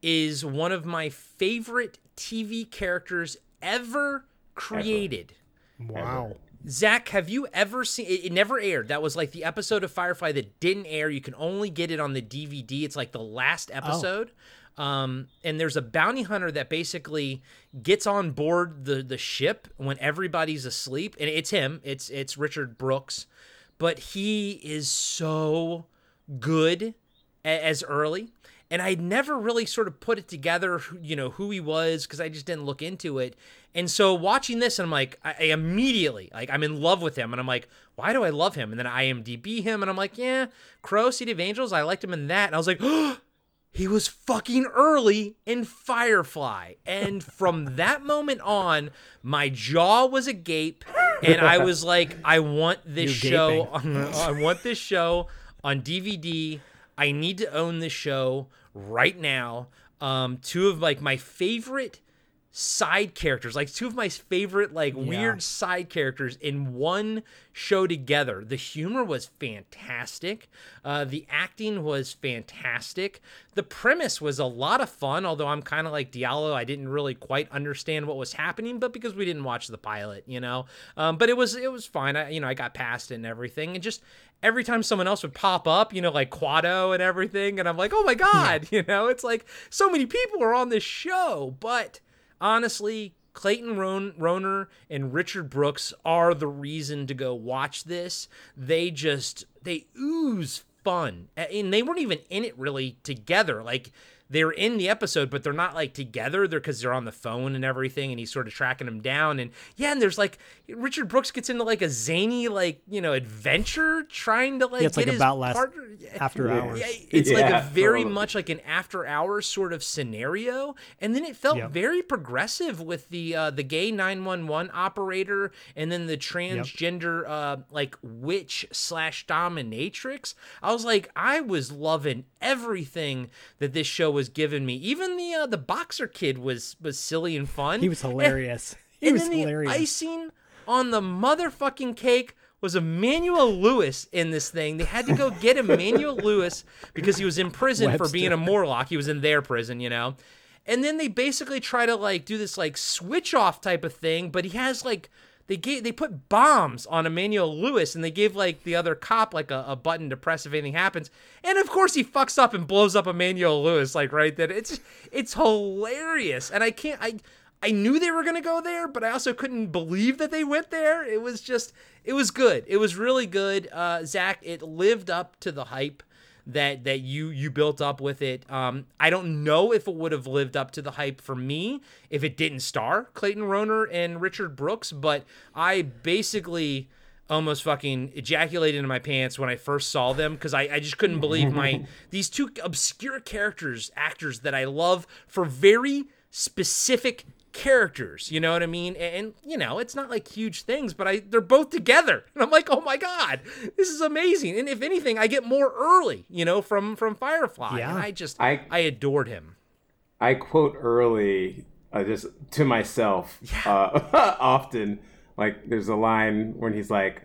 is one of my favorite TV characters ever created. Wow. Zach, have you ever seen it, it never aired. That was like the episode of Firefly that didn't air. You can only get it on the DVD. It's like the last oh. episode. Um, and there's a bounty hunter that basically gets on board the the ship when everybody's asleep, and it's him. It's it's Richard Brooks, but he is so good as early and I'd never really sort of put it together, you know, who he was because I just didn't look into it. And so watching this, and I'm like, I, I immediately like I'm in love with him, and I'm like, why do I love him? And then I IMDb him, and I'm like, yeah, Crow, City of Angels, I liked him in that, and I was like, *gasps* oh, he was fucking early in Firefly. And from that moment on, my jaw was agape, and I was *laughs* like, I want this You're show. I want this show on DVD. I need to own this show right now. Um, two of like my favorite side characters, like two of my favorite like weird side characters in one show together. The humor was fantastic. Uh, the acting was fantastic. The premise was a lot of fun, although I'm kind of like Diallo. I didn't really quite understand what was happening, but because we didn't watch the pilot, you know. Um, but it was it was fine. I you know I got past it and everything, and just every time someone else would pop up, you know, like Quado and everything, and I'm like, oh my god, *laughs* you know, it's like so many people are on this show, but honestly, Clayton Ron- Rohner and Richard Brooks are the reason to go watch this. They just they ooze fun, and they weren't even in it really together. Like they're in the episode, but they're not like together. They're because they're on the phone and everything, and he's sort of tracking them down. And yeah, and there's like Richard Brooks gets into like a zany like you know adventure trying to like Yeah, it's like his about last partner. *laughs* after Yeah. hours. Yeah, it's like a very totally. much like an after hours sort of scenario, and then it felt Yep. very progressive with the uh, the gay nine one one operator, and then the transgender uh, like witch slash dominatrix. I was like, I was loving everything that this show was giving me. Even the uh, the boxer kid was was silly and fun. He was And- hilarious. *laughs* He and was then the hilarious. icing on the motherfucking cake was Emmanuel Lewis in this thing. They had to go get *laughs* Emmanuel Lewis because he was in prison for being a Morlock. He was in their prison, you know. And then they basically try to like do this like switch off type of thing, but he has like they gave they put bombs on Emmanuel Lewis and they gave like the other cop like a, a button to press if anything happens. And of course he fucks up and blows up Emmanuel Lewis like right then. It's it's hilarious. And I can't I I knew they were to go there, but I also couldn't believe that they went there. It was just, it was good. It was really good. Uh, Zach, it lived up to the hype that that you you built up with it. Um, I don't know if it would have lived up to the hype for me if it didn't star Clayton Rohner and Richard Brooks, but I basically almost fucking ejaculated in my pants when I first saw them because I, I just couldn't believe my *laughs* these two obscure characters, actors that I love for very specific characters. You know what I mean? And, and, you know, it's not like huge things, but I they're both together, *laughs* and I'm like, oh my god, this is amazing. And if anything, I get more early, you know, from from Firefly, Yeah. and I just I, I- adored him. I quote early, uh, just to myself, uh, *laughs* often. Like, there's a line when he's like,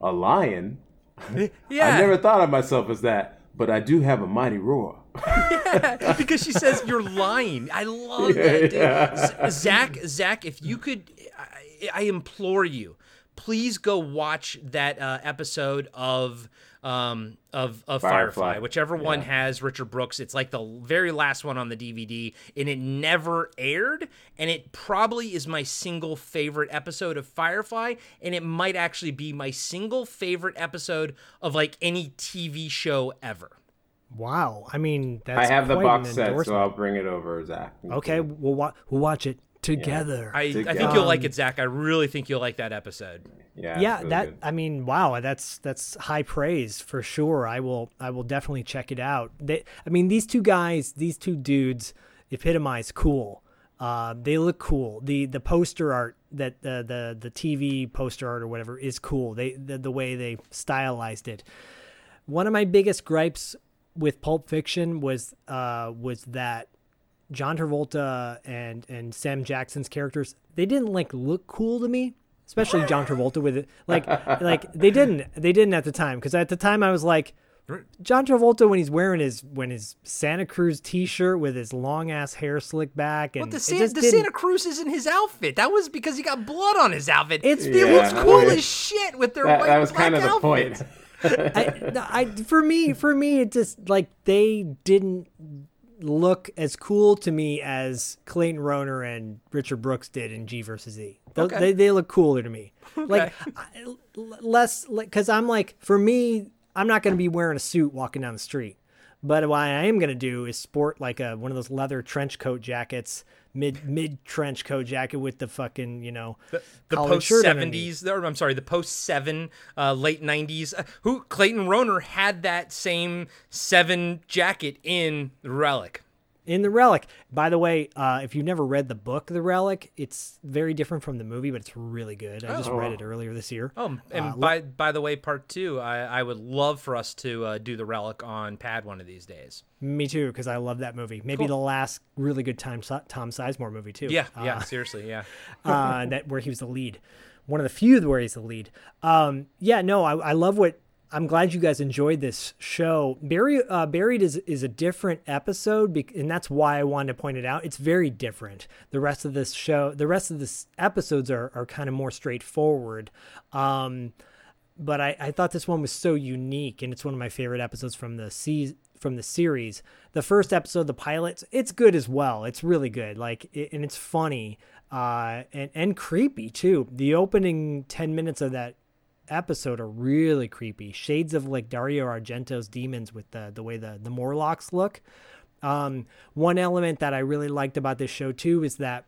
"A lion? *laughs* Yeah, I never thought of myself as that, but I do have a mighty roar." *laughs* because she says you're lying. I love that. Dude. Z- Zach, Zach, if you could, I, I implore you, please go watch that uh, episode of um of of Firefly, Firefly. whichever one Yeah. has Richard Brooks. It's like the very last one on the DVD, and it never aired. And it probably is my single favorite episode of Firefly, and it might actually be my single favorite episode of like any TV show ever. Wow. I mean, that's I have the box set, so. I'll bring it over, Zach. Okay, we'll wa- we'll watch it together. I, I think you'll like it, Zach. I really think you'll like that episode. Yeah, yeah, really that good. I mean, wow, that's that's high praise for sure. I will I will definitely check it out. They, I mean, these two guys, these two dudes, epitomize cool. Uh, they look cool. the The poster art that the the the TV poster art or whatever is cool. They the, the way they stylized it. One of my biggest gripes with Pulp Fiction was uh was that John Travolta and and Sam Jackson's characters they didn't like look cool to me, especially John Travolta with it. Like *laughs* like they didn't they didn't at the time because at the time I was like John Travolta when he's wearing his when his Santa Cruz T-shirt with his long ass hair slicked back and But the, it San, just the Santa Cruz isn't his outfit. That was because he got blood on his outfit. It's- it looks cool okay. as shit with their that, white that was black kind of the outfits. point. *laughs* I, I for me for me it just like they didn't look as cool to me as Clayton Rohner and Richard Brooks did in G versus E. Th- Okay. They they look cooler to me. Like I, l- less like because I'm like for me I'm not going to be wearing a suit walking down the street. But what I am going to do is sport like a one of those leather trench coat jackets, mid mid trench coat jacket with the fucking you know The collared post seventies, or I'm sorry, the post seven, uh, late nineties. Uh, who Clayton Rohner had that same seven jacket in Relic. In the relic. By the way uh, if you've never read the book the relic it's very different from the movie but it's really good. I just read it earlier this year. Oh, and by by the way, part two, I, I would love for us to uh, do the Relic on Pad one of these days. me too because i love that movie. Maybe the last really good time tom sizemore movie too. Yeah, yeah, seriously, yeah. *laughs* uh, that where he was the lead. One of the few where he's the lead. Um, yeah no I, I love what I'm glad you guys enjoyed this show. Buried, uh, Buried is is a different episode, and that's why I wanted to point it out. It's very different. The rest of this show, the rest of this episodes are are kind of more straightforward. Um, but I, I thought this one was so unique, and it's one of my favorite episodes from the se- from the series. The first episode, the pilot, it's good as well. It's really good, like, it, and it's funny, uh, and and creepy too. The opening ten minutes of that episode are really creepy. Shades of like Dario Argento's demons with the the way the the Morlocks look. Um, one element that I really liked about this show too is that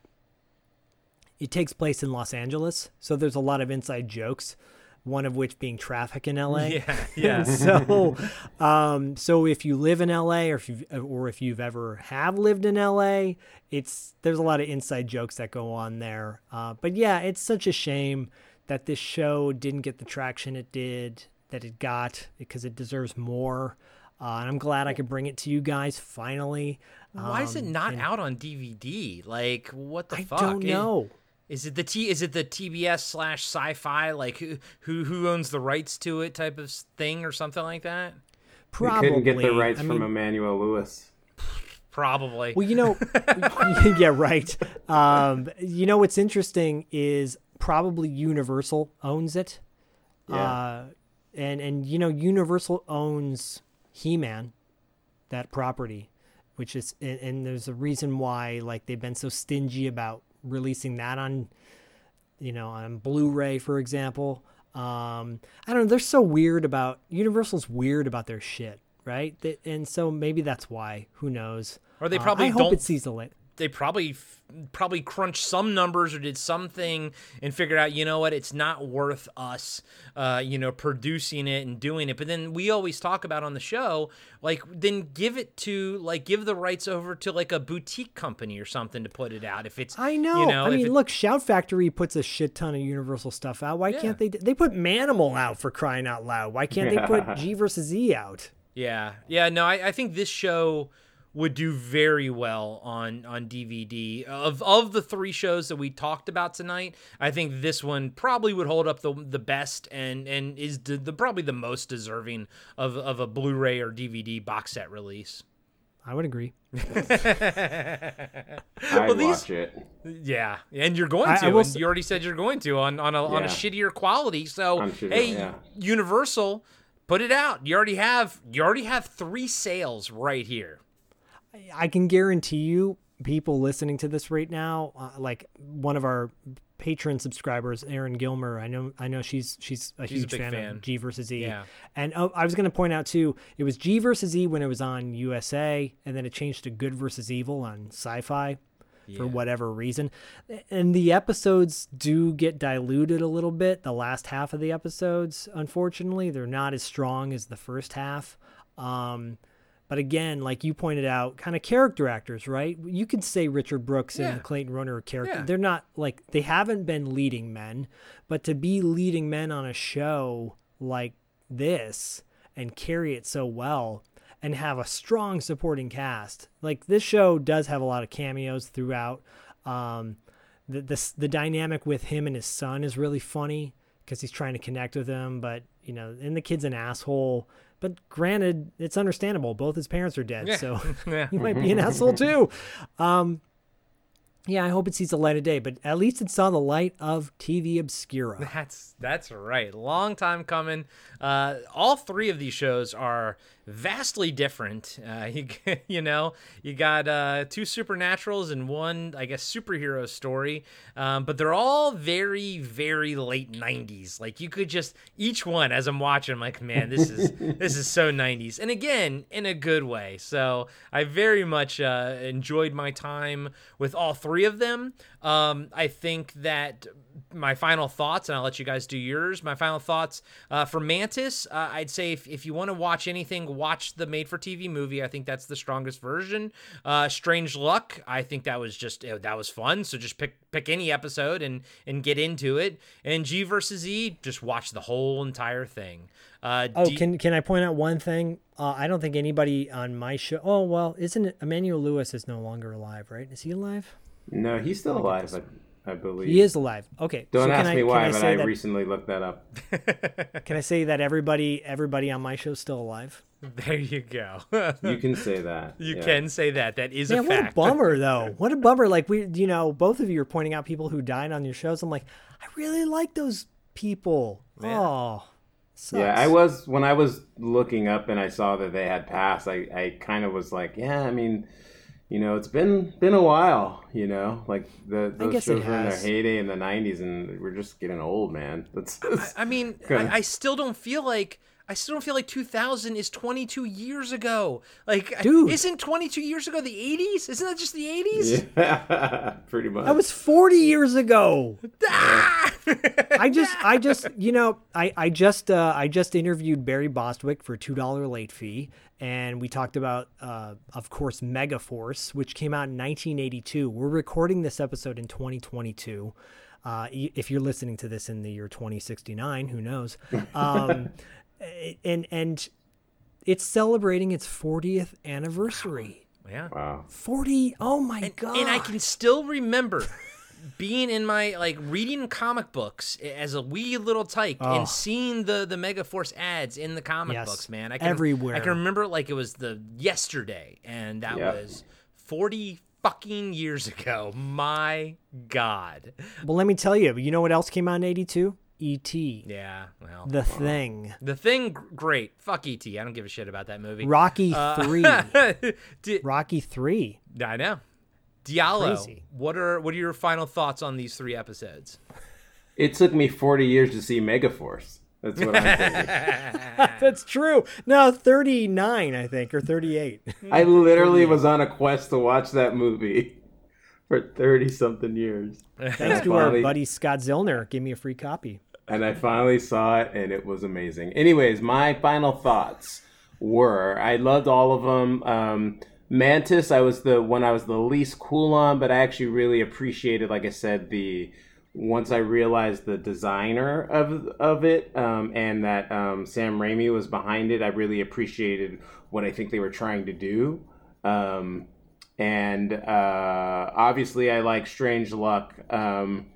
it takes place in Los Angeles, so there's a lot of inside jokes. One of which being traffic in LA. Yeah, *laughs* yeah. so, um, so if you live in LA, or if you or if you've ever have lived in LA, it's there's a lot of inside jokes that go on there. Uh, but yeah, it's such a shame that this show didn't get the traction it did that it got because it deserves more. Uh, and I'm glad I could bring it to you guys finally. Why is it Um, not and out on DVD? Like, what the I fuck? don't know. Is it the T? Is it the TBS slash Sci-Fi? Like, who who who owns the rights to it? Type of thing or something like that? We Probably. couldn't get the rights I from mean, Emmanuel Lewis. Probably. Well, you know, *laughs* yeah, right. Um, you know what's interesting is probably Universal owns it. Yeah. Uh, and and you know Universal owns He-Man, that property, which is and, and there's a reason why like they've been so stingy about releasing that on, you know, on Blu-ray, for example. Um, I don't know. They're so weird about Universal's weird about their shit, right? They, and so maybe that's why. Who knows? Or they Uh, probably I hope it sees the light. They probably probably crunched some numbers or did something and figured out you know what it's not worth us uh, you know producing it and doing it but then we always talk about on the show like then give it to like give the rights over to like a boutique company or something to put it out if it's I know. you know I mean, it- look, Shout Factory puts a shit ton of Universal stuff out. Why Yeah. can't they? They put Manimal out for crying out loud. Why can't they put G versus E out? Yeah, yeah. No, I, I think this show would do very well on on DVD. Of of the three shows that we talked about tonight, I think this one probably would hold up the the best and and is the, the probably the most deserving of of a Blu-ray or DVD box set release. I would agree. *laughs* I'd Well, these- watch it. Yeah, and you're going to. I will and s- you already said you're going to on on a on a shittier quality. So shittier, hey, yeah. Universal, put it out. You already have you already have three sales right here. I can guarantee you, people listening to this right now, uh, like one of our patron subscribers, Erin Gilmer. I know, I know she's she's a She's huge big fan, fan. of G versus E. Yeah. And oh, I was going to point out too, it was G versus E when it was on USA, and then it changed to Good versus Evil on Sci-Fi. For whatever reason. And the episodes do get diluted a little bit. The last half of the episodes, unfortunately, they're not as strong as the first half. Um, but again, like you pointed out, kind of character actors, right? You could say Richard Brooks Yeah. and Clayton Rohner are character. Yeah. They're not like they haven't been leading men, but to be leading men on a show like this and carry it so well and have a strong supporting cast. Like this show does have a lot of cameos throughout. Um, the, the the dynamic with him and his son is really funny because he's trying to connect with him, but you know, and the kid's an asshole. But granted, it's understandable. Both his parents are dead, Yeah. so *laughs* Yeah. *laughs* he might be an asshole *laughs* too. Um, yeah, I hope it sees the light of day, but at least it saw the light of TV Obscura. That's that's right. Long time coming. Uh, all three of these shows are vastly different. Uh, *laughs* you, you know, you got uh, two supernaturals and one, I guess, superhero story. Um, but they're all very, very late '90s. Like you could just each one as I'm watching, I'm like, man, this is *laughs* this is so '90s, and again, in a good way. So I very much uh, enjoyed my time with all three of them. Um, I think that my final thoughts, and I'll let you guys do yours. My final thoughts uh, for Mantis, uh, I'd say if, if you want to watch anything, watch the made for TV movie. I think that's the strongest version. Uh, Strange Luck, I think that was just uh, that was fun. So just pick pick any episode and and get into it. And G versus E, just watch the whole entire thing. Uh, Oh, D- can can I point out one thing? Uh, I don't think anybody on my show. Oh well, isn't it Emmanuel Lewis is no longer alive, right? Is he alive? No, he's still alive, I, I believe. He is alive. Okay. Don't so can ask I, me can why, I but I that, recently looked that up. *laughs* Can I say that everybody everybody on my show is still alive? there you go. You can *laughs* say that. You yeah. can say that. That is Man, a what a bummer *laughs* though. What a bummer. Like we, you know, both of you are pointing out people who died on your shows. I'm like, I really like those people. Oh, sucks. Yeah, I was when I was looking up and I saw that they had passed. I, I kind of was like, yeah, I mean, you know, it's been been a while. You know, like the those guess it shows were in their heyday in the '90s, and we're just getting old, man. That's, that's I mean, Kinda. I, I still don't feel like I still don't feel like 2000 is 22 years ago. Like, Dude. isn't 22 years ago the 80s? Isn't that just the 80s? Yeah, *laughs* pretty much. That was 40 years ago. *laughs* Ah! I just, I just, you know, I, I just, uh, I just interviewed Barry Bostwick for two dollar late fee, and we talked about, uh, of course, Megaforce, which came out in 1982. We're recording this episode in 2022. Uh, if you're listening to this in the year 2069, who knows? Um, *laughs* and and it's celebrating its 40th anniversary. yeah. wow. 40. Oh my and, god! and I can still remember being in my like reading comic books as a wee little tyke Oh. and seeing the the Megaforce ads in the comic Yes, books. Man, I can, everywhere. I can remember it like it was the yesterday, and that Yep. was forty fucking years ago. My God. Well, let me tell you. You know what else came out in 82? E.T. Yeah. Well, The Thing. the thing, great. Fuck ET. I don't give a shit about that movie. Rocky Uh, 3. *laughs* Di- Rocky 3. I know. Diallo. Crazy. What are what are your final thoughts on these three episodes? It took me 40 years to see Megaforce. That's what I'm thinking. *laughs* That's true. No, 39, I think, or 38. *laughs* I literally was on a quest to watch that movie *laughs* for 30 something years. Thanks to our buddy Scott Zillner. Give me a free copy. and I finally saw it, and it was amazing. Anyways, my final thoughts were: I loved all of them. Um, Mantis, I was the one I was the least cool on, but I actually really appreciated, like I said, the once I realized the designer of of it um, and that um, Sam Raimi was behind it. I really appreciated what I think they were trying to do. Um, and uh, obviously, I like Strange Luck. Um,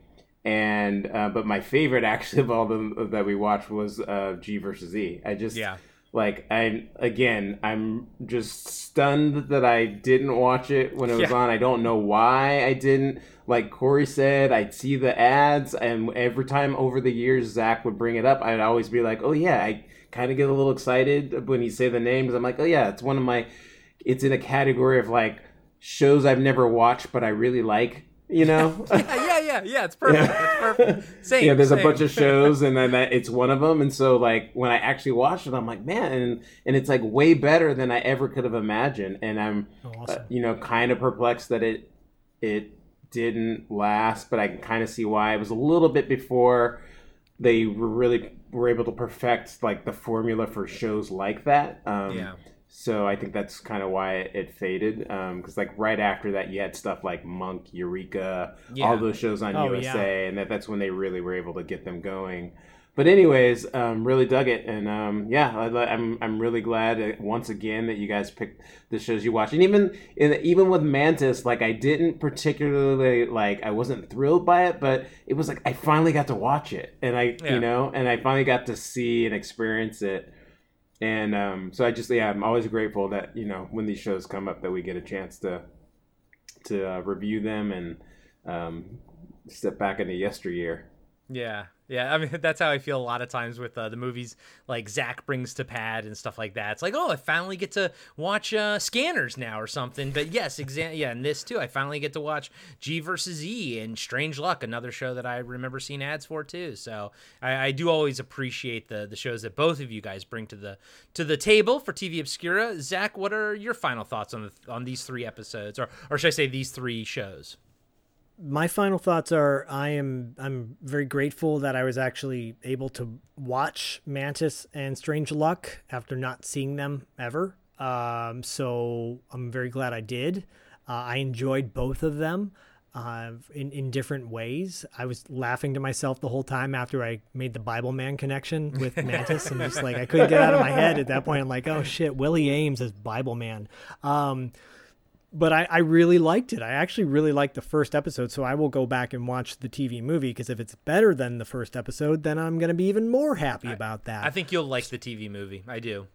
and uh, but my favorite *laughs* actually of all them that we watched was uh, G versus E. I just Yeah. Like I again I'm just stunned that I didn't watch it when it was Yeah. on. I don't know why I didn't. Like Corey said, I'd see the ads, and every time over the years Zach would bring it up, I'd always be like, "Oh yeah," I kind of get a little excited when you say the names. I'm like, "Oh yeah, it's one of my." It's in a category of like shows I've never watched, but I really like. You know. *laughs* yeah, yeah, yeah, yeah. It's perfect. It's perfect. *laughs* Same. yeah, there's same. a bunch of *laughs* shows, and then that, it's one of them. And so, like, when I actually watched it, I'm like, man, and, and it's like way better than I ever could have imagined. And I'm, uh, you know, kind of perplexed that it it didn't last, but I can kind of see why. It was a little bit before they were really were able to perfect like the formula for shows like that. Um, Yeah. So I think that's kind of why it, it faded. Because like right after that, you had stuff like Monk, Eureka, Yeah. all those shows on Oh, USA, and that, that's when they really were able to get them going. But anyways, um, really dug it, and um, yeah, I, li- I'm I'm really glad uh, once again that you guys picked the shows you watch, and even in, even with Mantis, like I didn't particularly like I wasn't thrilled by it, but it was like I finally got to watch it, and I Yeah. you know, and I finally got to see and experience it. And um, so I just yeah, I'm always grateful that you know when these shows come up that we get a chance to to uh, review them and um, step back into yesteryear. Yeah, yeah. I mean, *laughs* that's how I feel a lot of times with uh, the movies like Zach brings to Pad and stuff like that. It's like, oh, I finally get to watch uh, Scanners now or something. But yes, exa- yeah, and this too, I finally get to watch G versus E and Strange Luck, another show that I remember seeing ads for too. So I, I do always appreciate the the shows that both of you guys bring to the to the table for TV Obscura. Zach, what are your final thoughts on the, on these three episodes, or or should I say these three shows? My final thoughts are I am I'm very grateful that I was actually able to watch Mantis and Strange Luck after not seeing them ever. Um, so I'm very glad I did. Uh, I enjoyed both of them uh, in in different ways. I was laughing to myself the whole time after I made the Bible Man connection with *laughs* Mantis. I'm just like I couldn't get out of my head at that point. I'm like, oh shit, Willie Aames as Bible Man. Um, but I, I really liked it. I actually really liked the first episode, so I will go back and watch the TV movie because if it's better than the first episode, then I'm going to be even more happy about that. I think you'll like the TV movie. I do.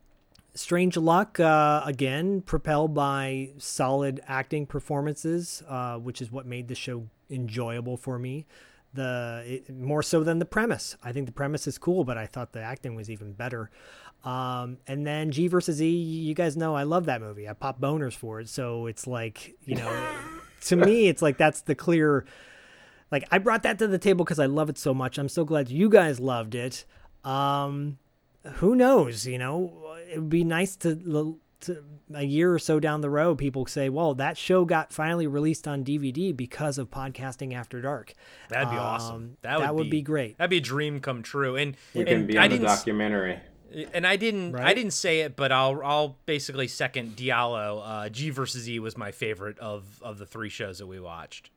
Strange Luck, uh, again, propelled by solid acting performances, uh, which is what made the show enjoyable for me. The it, more so than the premise. I think the premise is cool, but I thought the acting was even better. Um, and then G versus E, you guys know I love that movie. I pop boners for it, so it's like you know, *laughs* to me, it's like that's the clear. Like I brought that to the table because I love it so much. I'm so glad you guys loved it. Um, who knows? You know, it would be nice to, to a year or so down the road, people say, "Well, that show got finally released on DVD because of podcasting after dark." That'd be Um, awesome. That, That, would, be, great. That'd be a dream come true. And We and can be I on the didn't s- documentary. And I didn't I didn't say it, but I'll I'll basically second Diallo. Uh, G versus E was my favorite of of the three shows that we watched.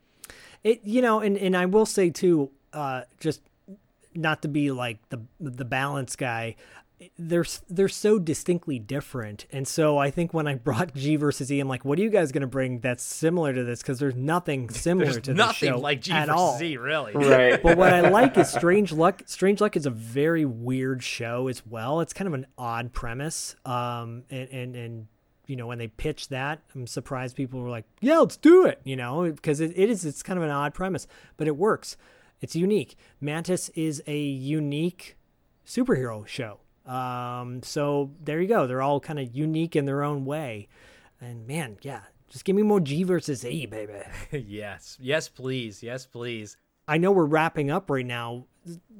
It you know, and and I will say too, uh, just not to be like the the balance guy. They're they're so distinctly different, and so I think when I brought G versus E, I'm like, what are you guys going to bring that's similar to this? Because there's nothing *laughs* similar There's to nothing the show like G at versus all. E, really. Right. But what I like is *laughs* Strange Luck. Strange Luck is a very weird show as well. It's kind of an odd premise. Um, and and, and you know when they pitched that, I'm surprised people were like, "Yeah, let's do it." You know, because it, it is. It's kind of an odd premise, but it works. It's unique. Mantis is a unique superhero show. Um, so there you go. They're all kind of unique in their own way. And man, yeah, just give me more G versus E, baby. *laughs* yes, yes, please, yes, please. I know we're wrapping up right now.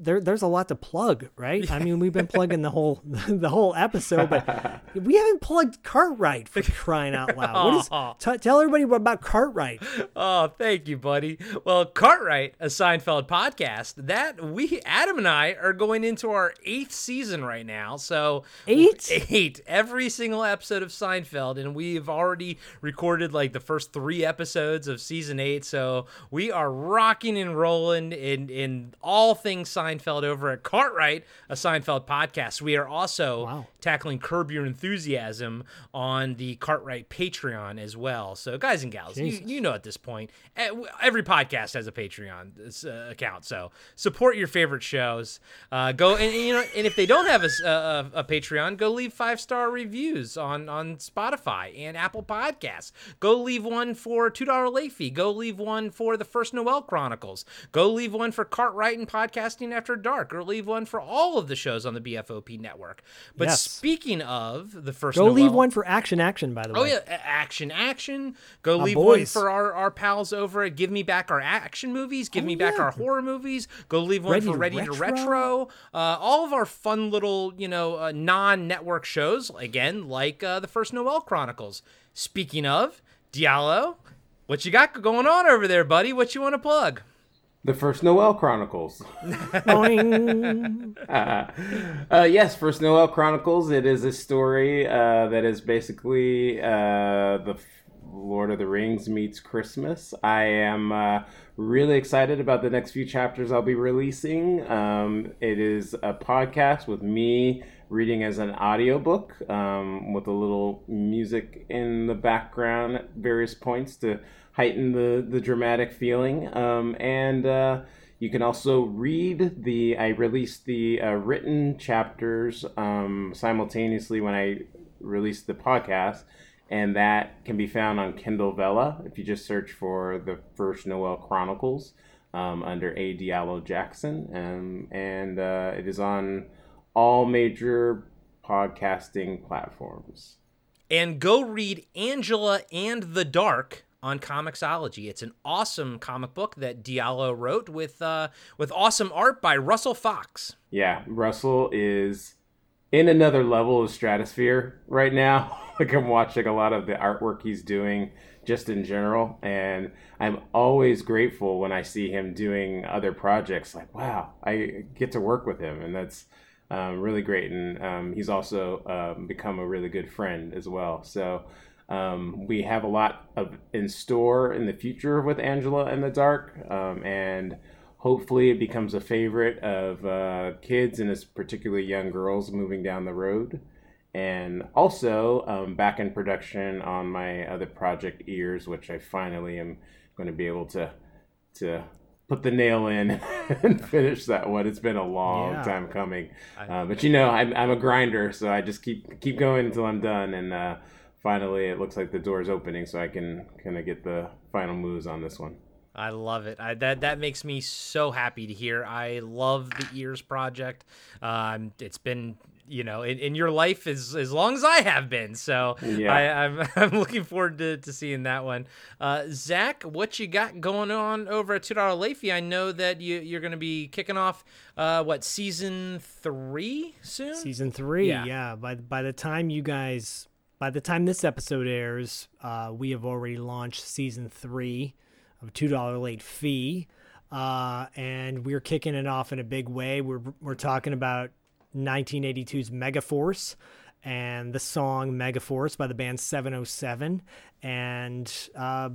There, there's a lot to plug, right? I mean, we've been plugging the whole, *laughs* the whole episode, but *laughs* we haven't plugged Cartwright for crying out loud. What is? *laughs* T- tell everybody about Cartwright. Oh, thank you, buddy. Well, Cartwright, a Seinfeld podcast, that we Adam and I are going into our eighth season right now. So Eight? eight, every single episode of Seinfeld, and we've already recorded like the first three episodes of season eight. So we are rocking and rolling in in all things Seinfeld over at Cartwright, a Seinfeld podcast. We are also Wow. tackling Curb Your Enthusiasm on the Cartwright Patreon as well. So, guys and gals, you, you know at this point, eh, every podcast has a Patreon uh, account. So, support your favorite shows. Uh, go and, you know, and if they don't have a Patreon, go leave five star reviews on on Spotify and Apple Podcasts. Go leave one for two dollar late fee. Go leave one for the First Noel Chronicles. Go leave one for Cartwright and After Dark, or leave one for all of the shows on the BFOP network. But Yes. speaking of the First Go Noel, leave one for Action Action, by the way, Oh yeah, action, action. Go leave one for our, our pals over at Give Me Back Our Action Movies. Give Oh, Me Back. Our Horror Movies. Go leave one Ready for to Ready to Retro. Retro. Uh, all of our fun little, you know, uh, non-network shows. Again, like uh, the first Noel Chronicles. Speaking of Diallo, what you got going on over there, buddy? What you want to plug? The first Noel Chronicles. Boing. *laughs* Uh, yes, First Noel Chronicles. It is a story uh, that is basically uh, the Lord of the Rings meets Christmas. I am uh, really excited about the next few chapters I'll be releasing. Um, it is a podcast with me reading as an audiobook um, with a little music in the background at various points to heighten the, the dramatic feeling. Um, and uh, you can also read the. I released the uh, written chapters um, simultaneously when I released the podcast, and that can be found on Kindle Vella if you just search for the first Noel Chronicles um, under A. Diallo Jackson, um, and uh, it is on all major podcasting platforms. and go read Angela and the Dark on Comixology. It's an awesome comic book that Diallo wrote with uh, with awesome art by Russell Fox. Yeah, Russell is in another level of stratosphere right now. *laughs* like I'm watching a lot of the artwork he's doing just in general, and I'm always grateful when I see him doing other projects. Like, wow, I get to work with him, and that's um, really great. And um, he's also um, become a really good friend as well. So. Um, we have a lot of in store in the future with Angela in the Dark, um, and hopefully it becomes a favorite of uh, kids and particularly young girls moving down the road. And also um, back in production on my other project, Ears, which I finally am going to be able to to put the nail in *laughs* and finish that one. It's been a long Yeah. time coming, uh, but you know I'm, I'm a grinder, so I just keep keep going until I'm done. And uh, finally, it looks like the door's opening, so I can kind of get the final moves on this one. I love it. I, that that makes me so happy to hear. I love the Ears project. Um, it's been you know in, in your life as as long as I have been. So Yeah. I, I'm *laughs* I'm looking forward to, to seeing that one. Uh, Zach, what you got going on over at Two Dollar Late Fee? I know that you you're going to be kicking off uh, what season three soon. Season three, Yeah. yeah. By by the time you guys, by the time this episode airs, uh, we have already launched season three of two dollar late fee, uh, and we're kicking it off in a big way. We're we're talking about 1982's Megaforce and the song Megaforce by the band 707, and uh,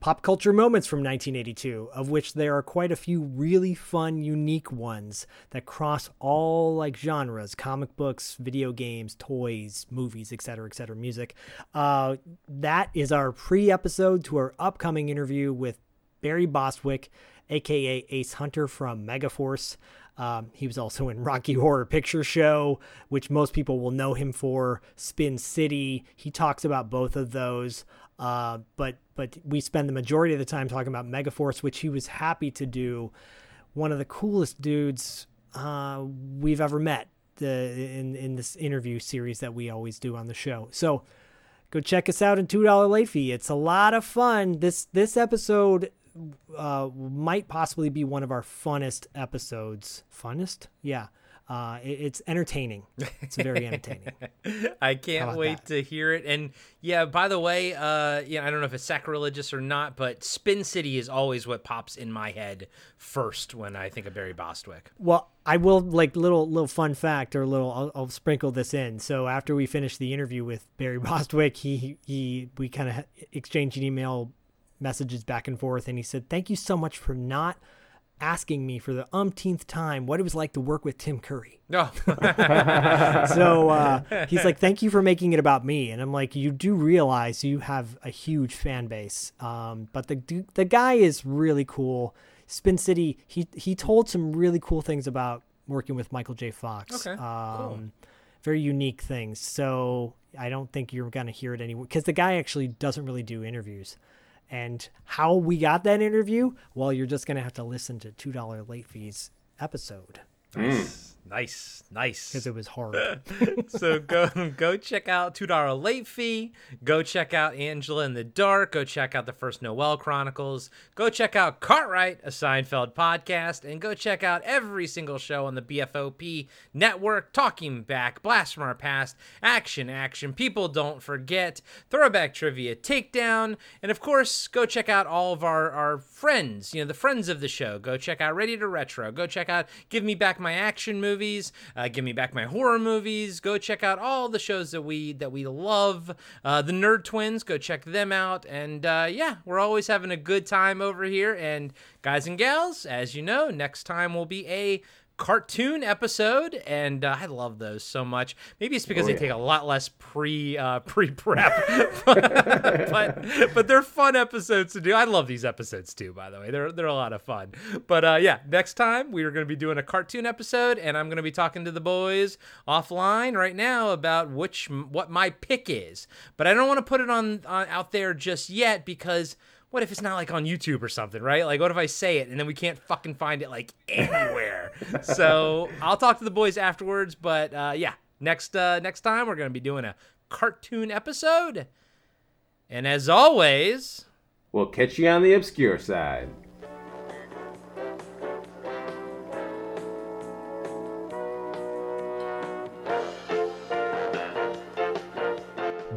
pop culture moments from 1982 of which there are quite a few really fun unique ones that cross all like genres comic books video games toys movies etc etc music uh, that is our pre-episode to our upcoming interview with barry bostwick aka ace hunter from megaforce um, he was also in Rocky Horror Picture Show, which most people will know him for. Spin City. He talks about both of those. Uh, but but we spend the majority of the time talking about Megaforce, which he was happy to do. One of the coolest dudes uh, we've ever met the, in in this interview series that we always do on the show. So go check us out in two dollar late fee. It's a lot of fun. This this episode uh, might possibly be one of our funnest episodes. Funnest, yeah. Uh, it- it's entertaining. It's very entertaining. *laughs* I can't wait that? to hear it. And yeah, by the way, uh, yeah, I don't know if it's sacrilegious or not, but Spin City is always what pops in my head first when I think of Barry Bostwick. Well, I will like little little fun fact or little I'll, I'll sprinkle this in. So after we finished the interview with Barry *laughs* Bostwick, he he we kind of exchanged an email messages back and forth, and he said, "Thank you so much for not." Asking me for the umpteenth time what it was like to work with Tim Curry. *laughs* Oh, *laughs* so uh, he's like, "Thank you for making it about me." And I'm like, "You do realize you have a huge fan base, um, but the the guy is really cool. Spin City. He he told some really cool things about working with Michael J. Fox. Okay, um, Very unique things. So I don't think you're gonna hear it anywhere because the guy actually doesn't really do interviews. And how we got that interview? Well, you're just gonna have to listen to two dollar late fees episode. Mm. Nice, nice, nice. because it was hard. *laughs* so go go check out two dollar late fee. Go check out Angela in the Dark. Go check out the first Noel Chronicles. Go check out Cartwright, a Seinfeld podcast, and go check out every single show on the BFOP network. Talking Back, Blast from Our Past, Action Action, People Don't Forget, Throwback Trivia, Takedown, and of course go check out all of our our friends. You know the friends of the show. Go check out Ready to Retro. Go check out Give Me Back My Action movies. Uh, give me back my horror movies. Go check out all the shows that we that we love. Uh, the Nerd Twins. Go check them out. And uh, yeah, we're always having a good time over here. And guys and gals, as you know, next time will be a cartoon episode and uh, i love those so much. Maybe it's because Oh, they yeah. take a lot less pre uh, pre prep *laughs* but but they're fun episodes to do. I love these episodes too by the way. They're they're a lot of fun. But uh, yeah next time we are going to be doing a cartoon episode and i'm going to be talking to the boys offline right now about which what my pick is. But i don't want to put it on, on out there just yet because what if it's not like on YouTube or something, right? Like, what if I say it and then we can't fucking find it like anywhere? *laughs* so I'll talk to the boys afterwards. But uh, yeah, next uh, next time we're gonna be doing a cartoon episode. And as always, We'll catch you on the obscure side.